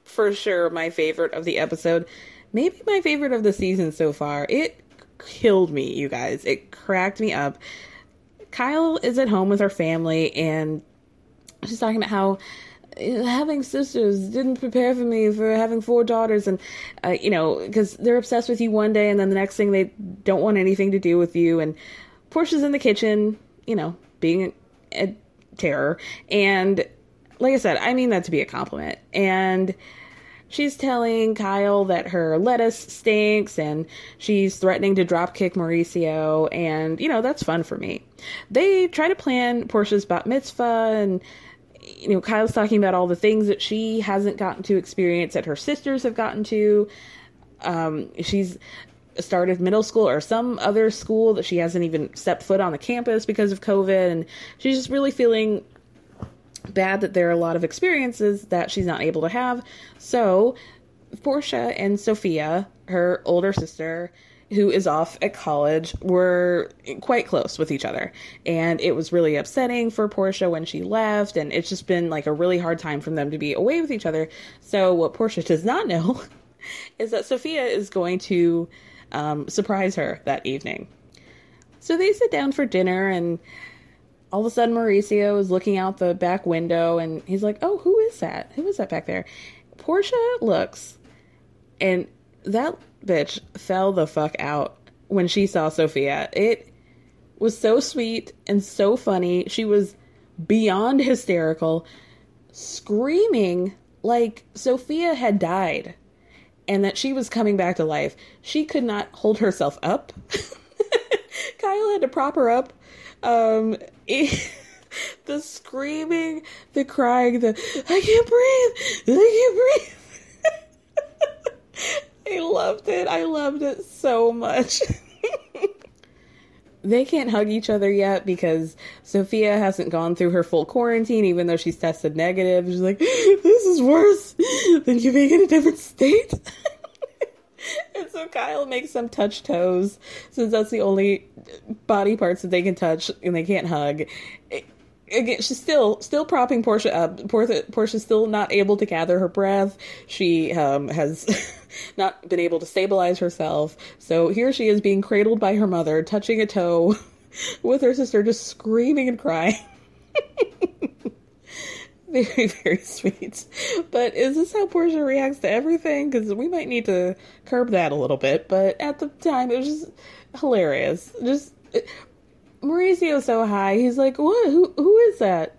for sure my favorite of the episode. Maybe my favorite of the season so far. It killed me, you guys. It cracked me up. Kyle is at home with her family and she's talking about how having sisters didn't prepare for me for having four daughters and uh, you know because they're obsessed with you one day and then the next thing they don't want anything to do with you. And portia's in the kitchen you know being a terror. And like i said i mean that to be a compliment. And she's telling kyle that her lettuce stinks and she's threatening to drop kick mauricio. And you know that's fun for me. They try to plan portia's bat mitzvah and you know, Kyle's talking about all the things that she hasn't gotten to experience that her sisters have gotten to. Um, she's started middle school or some other school that she hasn't even stepped foot on the campus because of COVID, and she's just really feeling bad that there are a lot of experiences that she's not able to have. So, Portia and Sophia, her older sister, who is off at college, were quite close with each other. And it was really upsetting for Portia when she left, and it's just been like a really hard time for them to be away with each other. So, what Portia does not know is that Sophia is going to um, surprise her that evening. So they sit down for dinner, and all of a sudden, Mauricio is looking out the back window, and he's like, "Oh, who is that? Who is that back there?" Portia looks, and that bitch fell the fuck out when she saw Sophia. It was so sweet and so funny. She was beyond hysterical, screaming like Sophia had died and that she was coming back to life. She could not hold herself up. Kyle had to prop her up. Um, it, the screaming, the crying, the I can't breathe, I can't breathe. I loved it. I loved it so much. they can't hug each other yet because Sophia hasn't gone through her full quarantine, even though she's tested negative. She's like, this is worse than you being in a different state. and so Kyle makes them touch toes, since that's the only body parts that they can touch and they can't hug. Again, she's still still propping Portia up. Portia, Portia's still not able to gather her breath. She um, has not been able to stabilize herself. So here she is being cradled by her mother, touching a toe, with her sister just screaming and crying. very, very sweet. But is this how Portia reacts to everything? Because we might need to curb that a little bit. But at the time, it was just hilarious. Just Mauricio's so high. He's like, "What? Who? Who is that?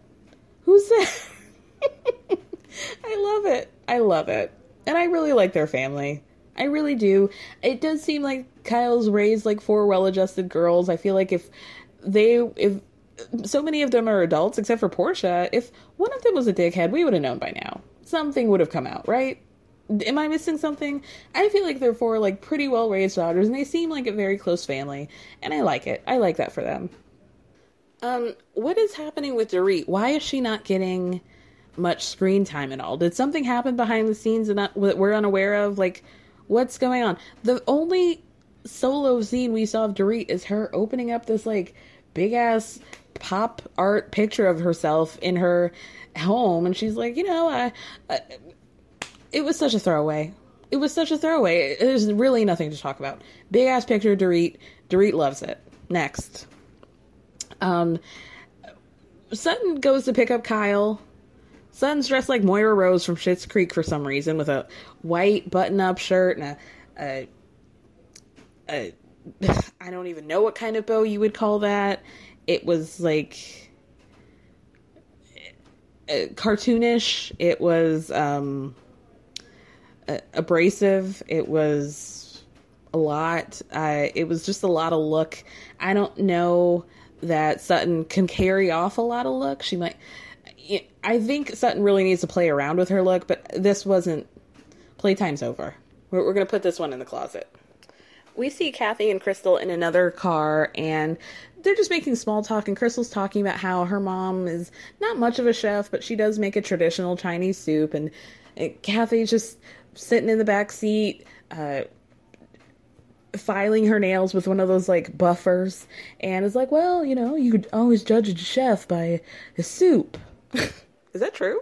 Who's that?" I love it. I love it, and I really like their family. I really do. It does seem like Kyle's raised like four well-adjusted girls. I feel like if they if so many of them are adults except for Portia. If one of them was a dickhead, we would have known by now. Something would have come out, right? Am I missing something? I feel like they're four like pretty well raised daughters and they seem like a very close family. And I like it. I like that for them. Um, what is happening with Dorit? Why is she not getting much screen time at all? Did something happen behind the scenes that we're unaware of? Like, what's going on? The only solo scene we saw of Dorit is her opening up this like big ass pop art picture of herself in her home and she's like you know I, I, it was such a throwaway. It was such a throwaway. There's really nothing to talk about. Big ass picture Dorit. Dorit loves it. Next. Um Sutton goes to pick up Kyle. Sutton's dressed like Moira Rose from Schitt's Creek for some reason with a white button-up shirt and a, a, a I don't even know what kind of bow you would call that. It was like uh, cartoonish. It was um, abrasive. It was a lot. Uh, it was just a lot of look. I don't know that Sutton can carry off a lot of look. She might. I think Sutton really needs to play around with her look, but this wasn't. Playtime's over. We're, we're going to put this one in the closet. We see Kathy and Crystal in another car, and they're just making small talk and Crystal's talking about how her mom is not much of a chef, but she does make a traditional Chinese soup and, and Kathy's just sitting in the back seat, uh, filing her nails with one of those like buffers and is like, well, you know, you could always judge a chef by his soup. is that true?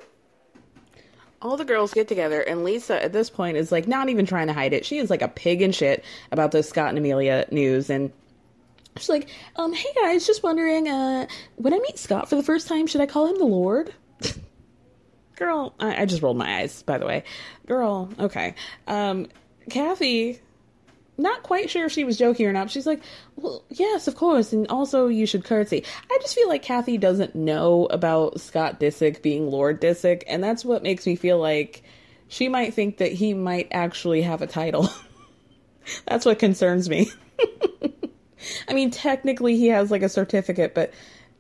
All the girls get together, and Lisa at this point is like not even trying to hide it. She is like a pig in shit about the Scott and Amelia news, and She's like, um, hey guys, just wondering, uh, when I meet Scott for the first time, should I call him the Lord? Girl, I, I just rolled my eyes, by the way. Girl, okay. Um, Kathy, not quite sure if she was joking or not. She's like, well, yes, of course, and also you should curtsy. I just feel like Kathy doesn't know about Scott Disick being Lord Disick, and that's what makes me feel like she might think that he might actually have a title. that's what concerns me. I mean, technically he has like a certificate, but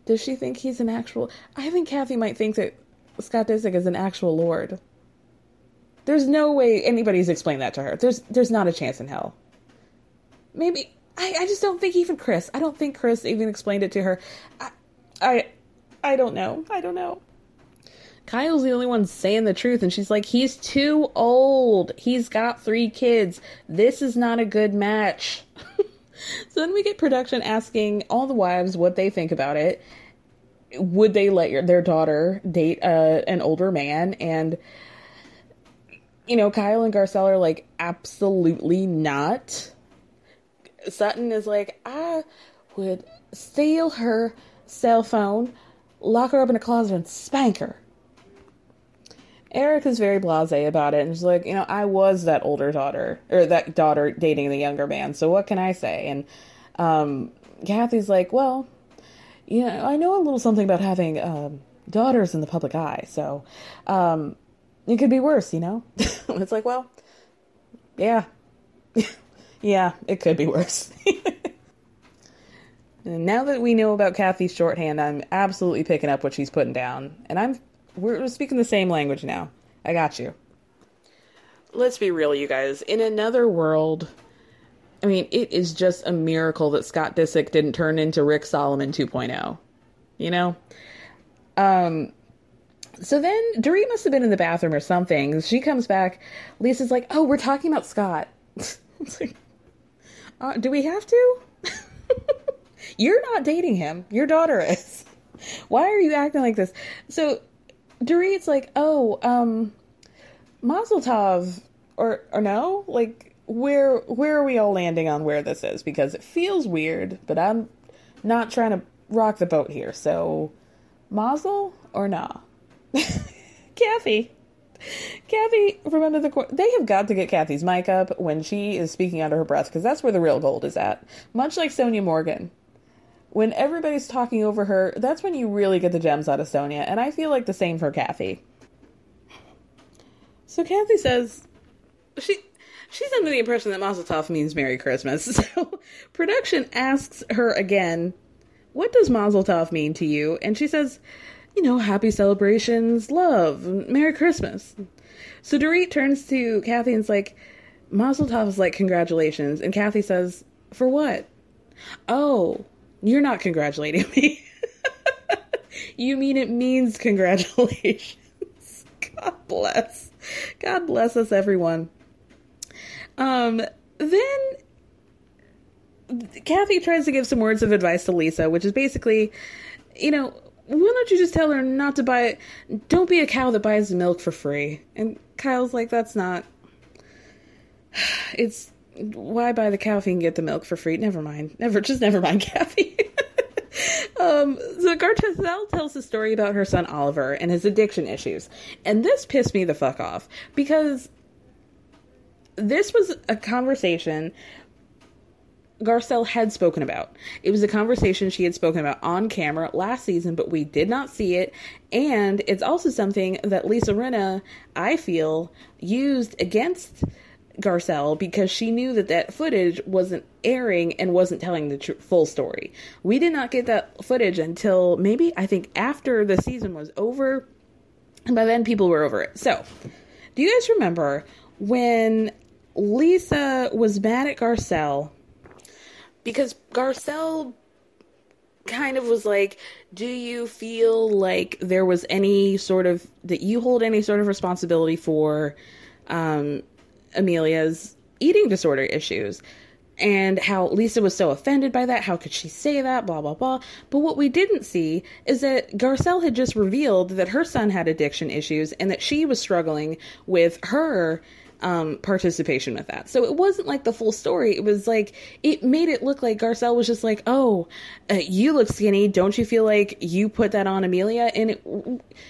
does she think he's an actual? I think Kathy might think that Scott Disick is an actual lord. There's no way anybody's explained that to her. There's there's not a chance in hell. Maybe I, I just don't think even Chris. I don't think Chris even explained it to her. I I, I don't know. I don't know. Kyle's the only one saying the truth, and she's like, he's too old. He's got three kids. This is not a good match. so then we get production asking all the wives what they think about it. Would they let your, their daughter date uh, an older man? And, you know, Kyle and Garcelle are like, absolutely not. Sutton is like, ah, would steal her cell phone, lock her up in a closet, and spank her. Eric is very blasé about it and she's like, you know, I was that older daughter or that daughter dating the younger man, so what can I say? And um, Kathy's like, well, know, I know a little something about having um, daughters in the public eye, so um, it could be worse, you know. it's like, well, yeah, yeah, it could be worse. now that we know about Kathy's shorthand, I'm absolutely picking up what she's putting down, and I'm we're speaking the same language now. I got you. Let's be real, you guys. In another world, I mean, it is just a miracle that Scott Disick didn't turn into Rick Solomon 2.0. You know? Um, so then Dorit must have been in the bathroom or something. She comes back. Lisa's like, "Oh, we're talking about Scott." like, uh, do we have to? You're not dating him. Your daughter is. Why are you acting like this? So Dorit's like, "Oh, um, Mazel Tov," or or no, like where where are we all landing on where this is? Because it feels weird, but I'm not trying to rock the boat here. So, Mazel or nah? Kathy. Kathy, remember the they have got to get Kathy's mic up when she is speaking under her breath because that's where the real gold is at. Much like Sonja Morgan, when everybody's talking over her, that's when you really get the gems out of Sonja, and I feel like the same for Kathy. So Kathy says she she's under the impression that Mazel Tov means Merry Christmas. So production asks her again, "What does Mazel Tov mean to you?" And she says you know, happy celebrations, love, Merry Christmas. So Dorit turns to Kathy and's like, Mazel Tov is like, congratulations. And Kathy says, for what? Oh, you're not congratulating me. you mean it means congratulations. God bless. God bless us, everyone. Um, then Kathy tries to give some words of advice to Lisa, which is basically, you know, why don't you just tell her not to buy it? Don't be a cow that buys milk for free. And Kyle's like, that's not. It's why buy the cow if you can get the milk for free? Never mind. Never, just never mind, Kathy. um, so Garcelle tells the story about her son Oliver and his addiction issues, and this pissed me the fuck off because this was a conversation Garcelle had spoken about. It was a conversation she had spoken about on camera last season, but we did not see it. And it's also something that Lisa Rinna, I feel, used against Garcelle because she knew that that footage wasn't airing and wasn't telling the tr- full story. We did not get that footage until maybe, I think, after the season was over. And by then, people were over it. So, do you guys remember when Lisa was mad at Garcelle? because Garcelle kind of was like, Do you feel like there was any sort of that you hold any sort of responsibility for um, Amelia's eating disorder issues? And how Lisa was so offended by that. How could she say that? Blah, blah, blah. But what we didn't see is that Garcelle had just revealed that her son had addiction issues and that she was struggling with her um, participation with that. So it wasn't like the full story. It was like it made it look like Garcelle was just like, "Oh, uh, you look skinny. Don't you feel like you put that on Amelia?" And it,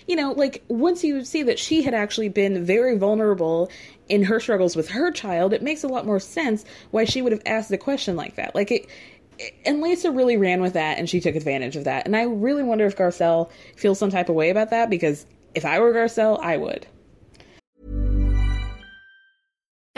you know, like once you see that she had actually been very vulnerable in her struggles with her child, it makes a lot more sense why she would have asked a question like that. Like it and Lisa really ran with that and she took advantage of that. And I really wonder if Garcelle feels some type of way about that because if I were Garcelle, I would.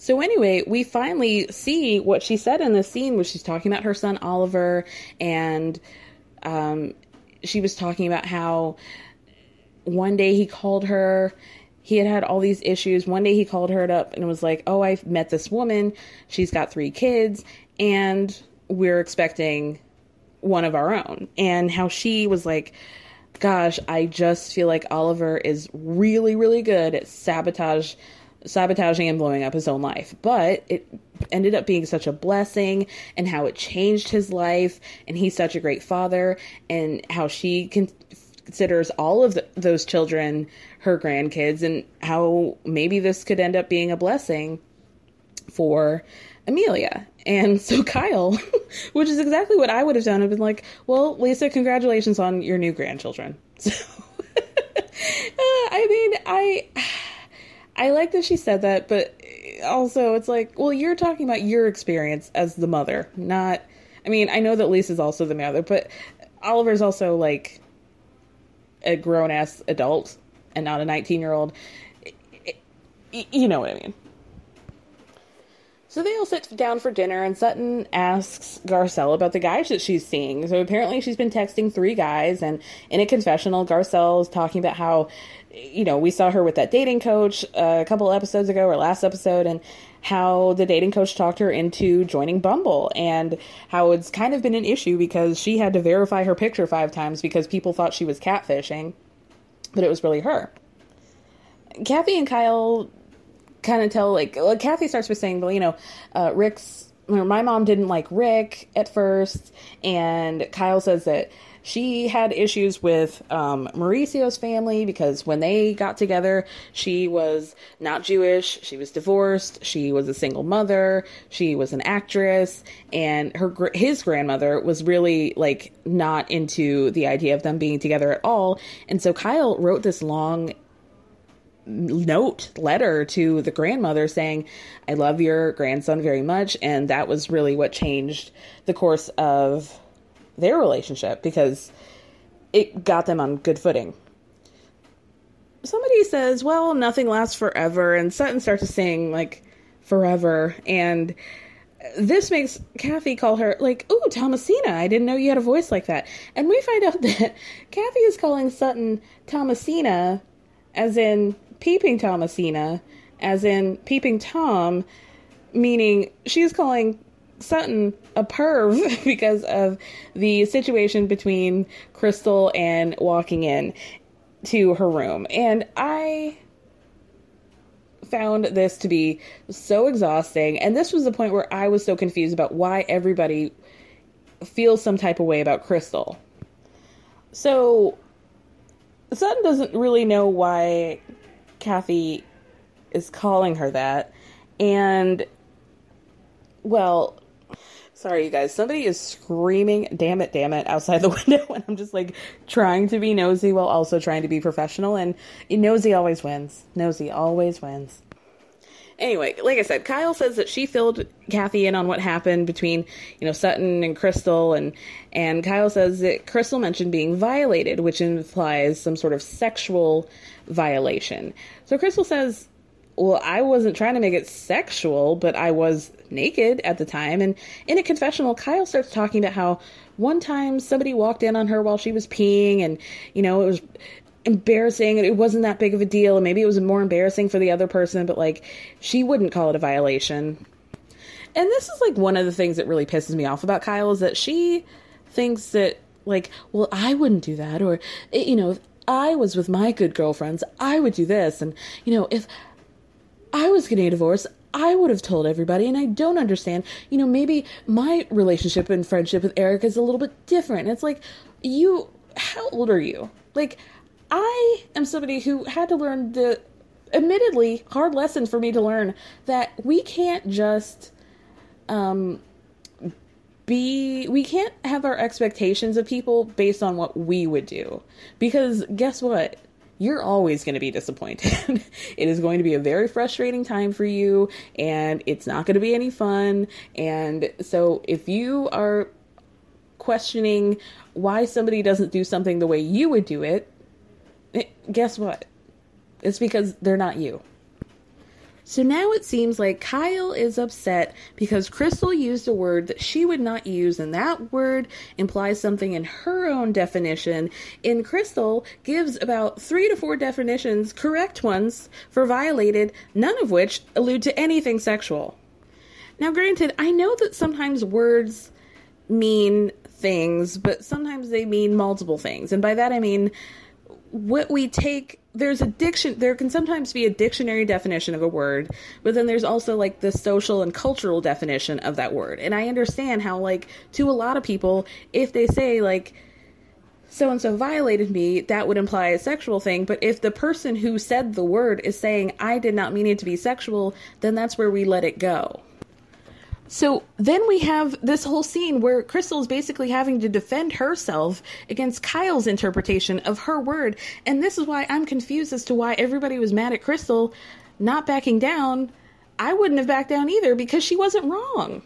So anyway, we finally see what she said in the scene where she's talking about her son Oliver, and um, she was talking about how one day he called her. He had had all these issues. One day he called her up and was like, "Oh, I met this woman. She's got three kids, and we're expecting one of our own." And how she was like, "Gosh, I just feel like Oliver is really, really good at sabotage." Sabotaging and blowing up his own life. But it ended up being such a blessing and how it changed his life and he's such a great father and how she can considers all of the, those children her grandkids and how maybe this could end up being a blessing for Amelia. And so Kyle, which is exactly what I would have done, I've been like, well, Lisa, congratulations on your new grandchildren. So, uh, I mean, I I like that she said that, but also it's like, well, you're talking about your experience as the mother, not. I mean, I know that Lisa's also the mother, but Oliver's also like a grown ass adult and not a 19 year old. You know what I mean. So they all sit down for dinner, and Sutton asks Garcelle about the guys that she's seeing. So apparently, she's been texting three guys, and in a confessional, Garcelle is talking about how, you know, we saw her with that dating coach uh, a couple episodes ago or last episode, and how the dating coach talked her into joining Bumble, and how it's kind of been an issue because she had to verify her picture five times because people thought she was catfishing, but it was really her. Kathy and Kyle kind of tell like well, Kathy starts with saying, well, you know, uh, Rick's or my mom didn't like Rick at first, and Kyle says that she had issues with um, Mauricio's family because when they got together, she was not Jewish, she was divorced, she was a single mother, she was an actress, and her his grandmother was really like not into the idea of them being together at all. And so Kyle wrote this long note letter to the grandmother saying i love your grandson very much and that was really what changed the course of their relationship because it got them on good footing somebody says well nothing lasts forever and sutton starts to sing like forever and this makes Kathy call her like, "Ooh, Thomasina! I didn't know you had a voice like that." And we find out that Kathy is calling Sutton Thomasina, as in peeping Thomasina, as in peeping Tom, meaning she's calling Sutton a perv because of the situation between Crystal and walking in to her room. And I found this to be so exhausting. And this was the point where I was so confused about why everybody feels some type of way about Crystal. So, Sutton doesn't really know why Kathy is calling her that. And, well, sorry, you guys. Somebody is screaming, damn it, damn it, outside the window. And I'm just like trying to be nosy while also trying to be professional. And nosy always wins. Nosy always wins. Anyway, like I said, Kyle says that she filled Kathy in on what happened between, you know, Sutton and Crystal and and Kyle says that Crystal mentioned being violated, which implies some sort of sexual violation. So Crystal says, Well, I wasn't trying to make it sexual, but I was naked at the time. And in a confessional, Kyle starts talking about how one time somebody walked in on her while she was peeing, and, you know, it was embarrassing and it wasn't that big of a deal and maybe it was more embarrassing for the other person but like she wouldn't call it a violation and this is like one of the things that really pisses me off about Kyle is that she thinks that like well I wouldn't do that or eh, you know I was with my good girlfriends, I would do this. And, you know, if I was getting a divorce, I would have told everybody, and I don't understand. You know, maybe my relationship and friendship with Eric is a little bit different. It's like, you, how old are you? Like, I am somebody who had to learn the, admittedly, hard lesson for me to learn that we can't just, um, be we can't have our expectations of people based on what we would do because guess what you're always going to be disappointed. it is going to be a very frustrating time for you, and it's not going to be any fun. And so, if you are questioning why somebody doesn't do something the way you would do it, eh, guess what? It's because they're not you. So now it seems like Kyle is upset because Crystal used a word that she would not use, and that word implies something in her own definition. And Crystal gives about three to four definitions, correct ones, for violated, none of which allude to anything sexual. Now, granted, I know that sometimes words mean things, but sometimes they mean multiple things. And by that I mean what we take there's a diction there can sometimes be a dictionary definition of a word but then there's also like the social and cultural definition of that word. And i understand how like to a lot of people if they say like so and so violated me that would imply a sexual thing. But if the person who said the word is saying i did not mean it to be sexual then that's where we let it go so then we have this whole scene where Crystal is basically having to defend herself against Kyle's interpretation of her word. And this is why I'm confused as to why everybody was mad at Crystal not backing down. I wouldn't have backed down either because she wasn't wrong.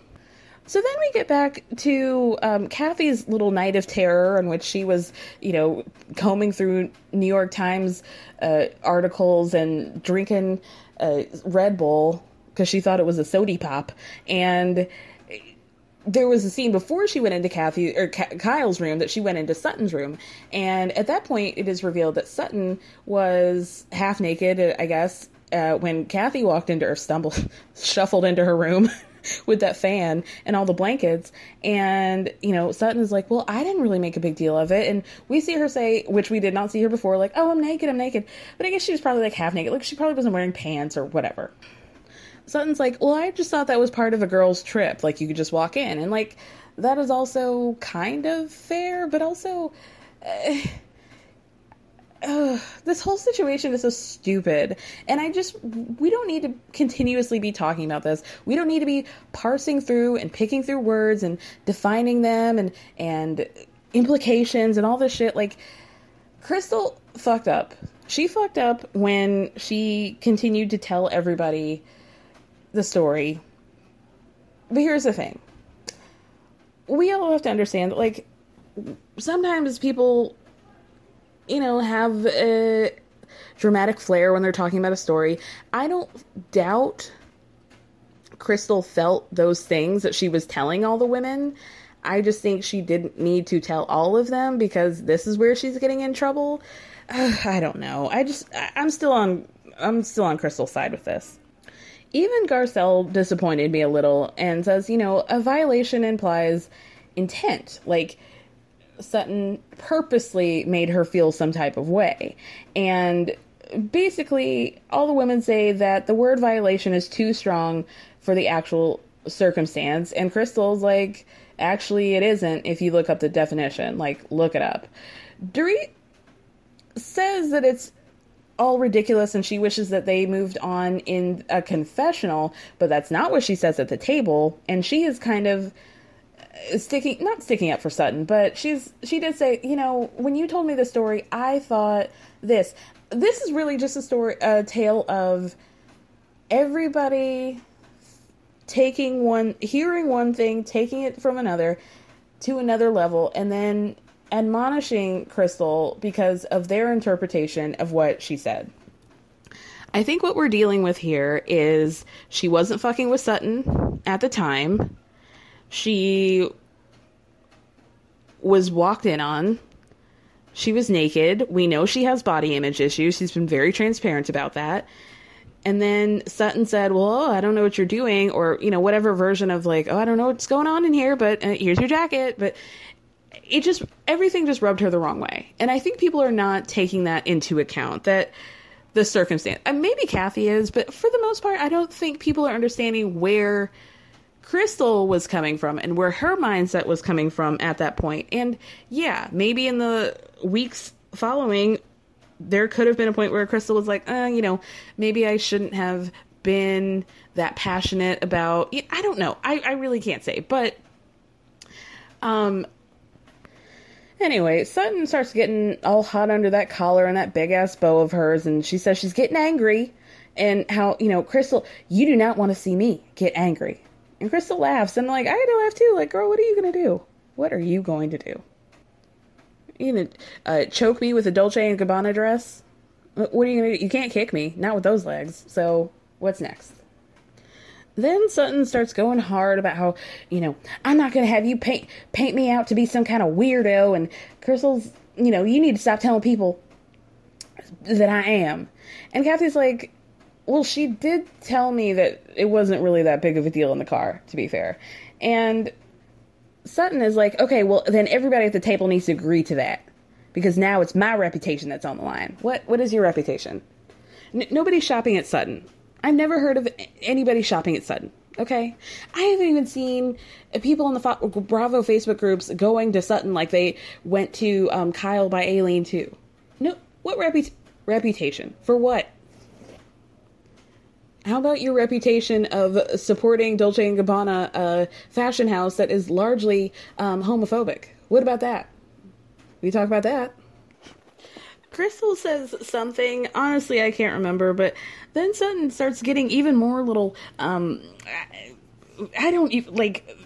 So then we get back to um, Kathy's little night of terror in which she was, you know, combing through New York Times uh, articles and drinking uh, Red Bull because she thought it was a sody pop. And there was a scene before she went into Kathy or Kyle's room that she went into Sutton's room, and at that point, it is revealed that Sutton was half naked, I guess, uh, when Kathy walked into her stumbled, shuffled into her room. with that fan and all the blankets. And, you know, Sutton is like, well, I didn't really make a big deal of it. And we see her say, which we did not see her before, like, oh, I'm naked, I'm naked. But I guess she was probably like half naked. Like, she probably wasn't wearing pants or whatever. Sutton's like, well, I just thought that was part of a girl's trip. Like, you could just walk in. And, like, that is also kind of fair, but also. Uh, uh, this whole situation is so stupid. And I just, we don't need to continuously be talking about this. We don't need to be parsing through and picking through words and defining them and, and implications and all this shit. Like, Crystal fucked up. She fucked up when she continued to tell everybody the story. But here's the thing. We all have to understand that, like, sometimes people, you know, have a dramatic flair when they're talking about a story. I don't doubt Crystal felt those things that she was telling all the women. I just think she didn't need to tell all of them because this is where she's getting in trouble. Uh, I don't know. I just I'm still on I'm still on Crystal's side with this. Even Garcelle disappointed me a little and says, you know, a violation implies intent. Like, Sutton purposely made her feel some type of way. And basically, all the women say that the word violation is too strong for the actual circumstance. And Crystal's like, actually, it isn't if you look up the definition. Like, look it up. Dorit says that it's all ridiculous and she wishes that they moved on in a confessional, but that's not what she says at the table. And she is kind of uh, sticking not sticking up for Sutton, but she's she did say, you know, when you told me the story, I thought this. This is really just a story a tale of everybody taking one hearing one thing, taking it from another to another level and then admonishing Crystal because of their interpretation of what she said. I think what we're dealing with here is she wasn't fucking with Sutton at the time. She was walked in on. She was naked. We know she has body image issues. She's been very transparent about that. And then Sutton said, Well, oh, I don't know what you're doing, or, you know, whatever version of like, Oh, I don't know what's going on in here, but uh, here's your jacket. But it just everything just rubbed her the wrong way. And I think people are not taking that into account that the circumstance. And maybe Kathy is, but for the most part, I don't think people are understanding where Crystal was coming from and where her mindset was coming from at that point. And yeah, maybe in the weeks following, there could have been a point where Crystal was like, uh, you know, maybe I shouldn't have been that passionate about. I don't know. I, I really can't say, but um, Anyway, Sutton starts getting all hot under that collar and that big ass bow of hers, and she says she's getting angry. And how, you know, Crystal, you do not want to see me get angry. And Crystal laughs, and like, I had to laugh too. Like, girl, what are you going to do? What are you going to do? You gonna uh, choke me with a Dolce and Gabbana dress? What are you gonna do? You can't kick me, not with those legs. So, what's next? Then Sutton starts going hard about how, you know, I'm not gonna have you paint paint me out to be some kind of weirdo and Crystal's, you know, you need to stop telling people that I am. And Kathy's like, well, she did tell me that it wasn't really that big of a deal in the car, to be fair. And Sutton is like, okay, well, then everybody at the table needs to agree to that. Because now it's my reputation that's on the line. What what is your reputation? N- nobody's shopping at Sutton. I've never heard of anybody shopping at Sutton. Okay, I haven't even seen people in the Bravo Facebook groups going to Sutton like they went to um, Kyle by Alene too. No, what repu- reputation for what? How about your reputation of supporting Dolce and Gabbana, a fashion house that is largely um, homophobic? What about that? We talk about that. Crystal says something. Honestly, I can't remember, but then Sutton starts getting even more little. Um, I, I don't even like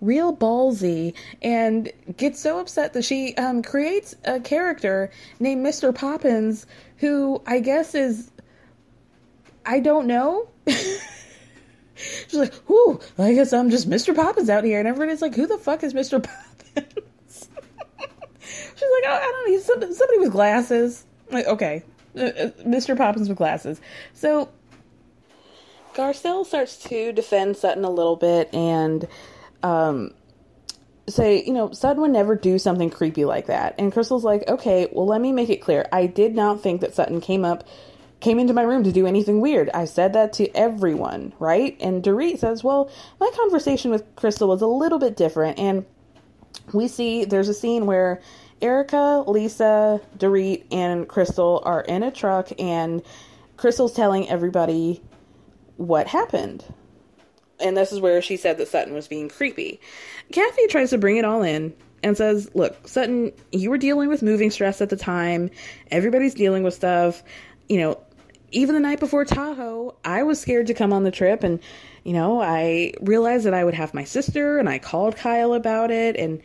real ballsy and gets so upset that she um, creates a character named Mr. Poppins, who I guess is I don't know. She's like, "Whoo, I guess I'm just Mr. Poppins out here," and everybody's like, "Who the fuck is Mr. Poppins?" She's like, "Oh, I don't know. Somebody, with glasses." Like, okay, uh, uh, Mr. Poppins with glasses. So Garcelle starts to defend Sutton a little bit and um, say, you know, Sutton would never do something creepy like that. And Crystal's like, okay, well, let me make it clear. I did not think that Sutton came up came into my room to do anything weird. I said that to everyone, right? And Dorit says, Well, my conversation with Crystal was a little bit different. And we see there's a scene where Erika, Lisa, Dorit, and Crystal are in a truck, and Crystal's telling everybody what happened. And this is where she said that Sutton was being creepy. Kathy tries to bring it all in and says, Look, Sutton, you were dealing with moving stress at the time. Everybody's dealing with stuff. You know, even the night before Tahoe, I was scared to come on the trip and you know, I realized that I would have my sister and I called Kyle about it and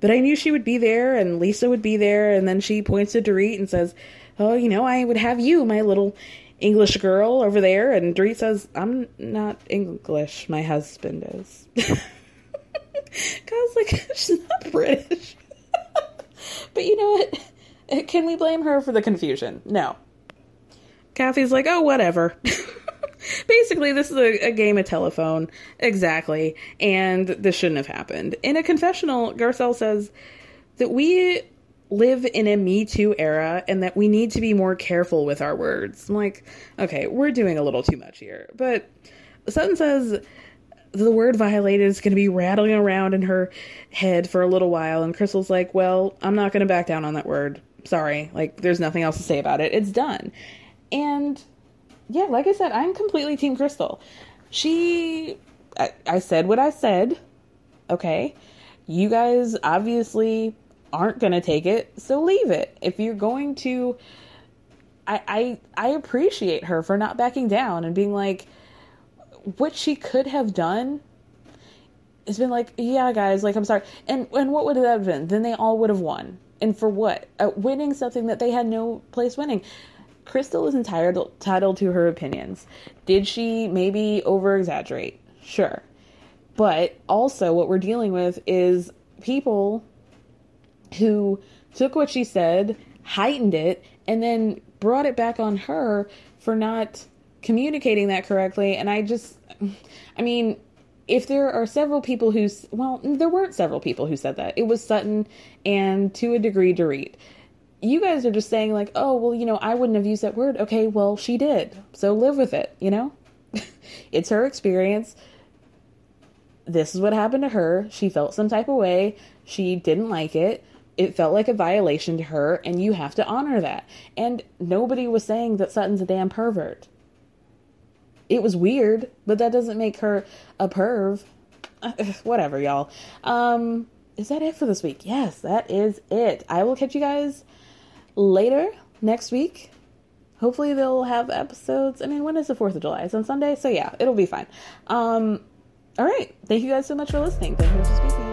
but I knew she would be there and Lisa would be there and then she points to Dorit and says, "Oh, you know, I would have you, my little English girl over there." And Dorit says, "I'm not English. My husband is." Kyle's like, "She's not British." but you know what? Can we blame her for the confusion? No. Kathy's like, oh, whatever. Basically, this is a, a, game of telephone. Exactly. And this shouldn't have happened. In a confessional, Garcelle says that we live in a Me Too era and that we need to be more careful with our words. I'm like, okay, we're doing a little too much here. But Sutton says the word violated is going to be rattling around in her head for a little while. And Crystal's like, well, I'm not going to back down on that word. Sorry. Like, there's nothing else to say about it. It's done. And yeah, like I said, I'm completely Team Crystal. She, I, I said what I said. Okay. You guys obviously aren't going to take it, so leave it. If you're going to, I, I, I appreciate her for not backing down and being like, what she could have done has been like, yeah, guys, like I'm sorry, and and what would that have been? Then they all would have won, and for what? Uh, winning something that they had no place winning. Crystal is entitled, entitled to her opinions. Did she maybe over exaggerate? Sure. But also, what we're dealing with is people who took what she said, heightened it, and then brought it back on her for not communicating that correctly. And I just, I mean, if there are several people who, well, there weren't several people who said that. It was Sutton and to a degree Dorit you guys are just saying like, oh, well, you know, I wouldn't have used that word. Okay, well, she did. So live with it, you know? it's her experience. This is what happened to her. She felt some type of way. She didn't like it. It felt like a violation to her, and you have to honor that. And nobody was saying that Sutton's a damn pervert. It was weird, but that doesn't make her a perv. Whatever, y'all. Um, is that it for this week? Yes, that is it. I will catch you guys later next week. Hopefully they'll have episodes. I mean, when is the 4th of July? It's on Sunday, so yeah, it'll be fine. Um all right. Thank you guys so much for listening. Thank you for speaking.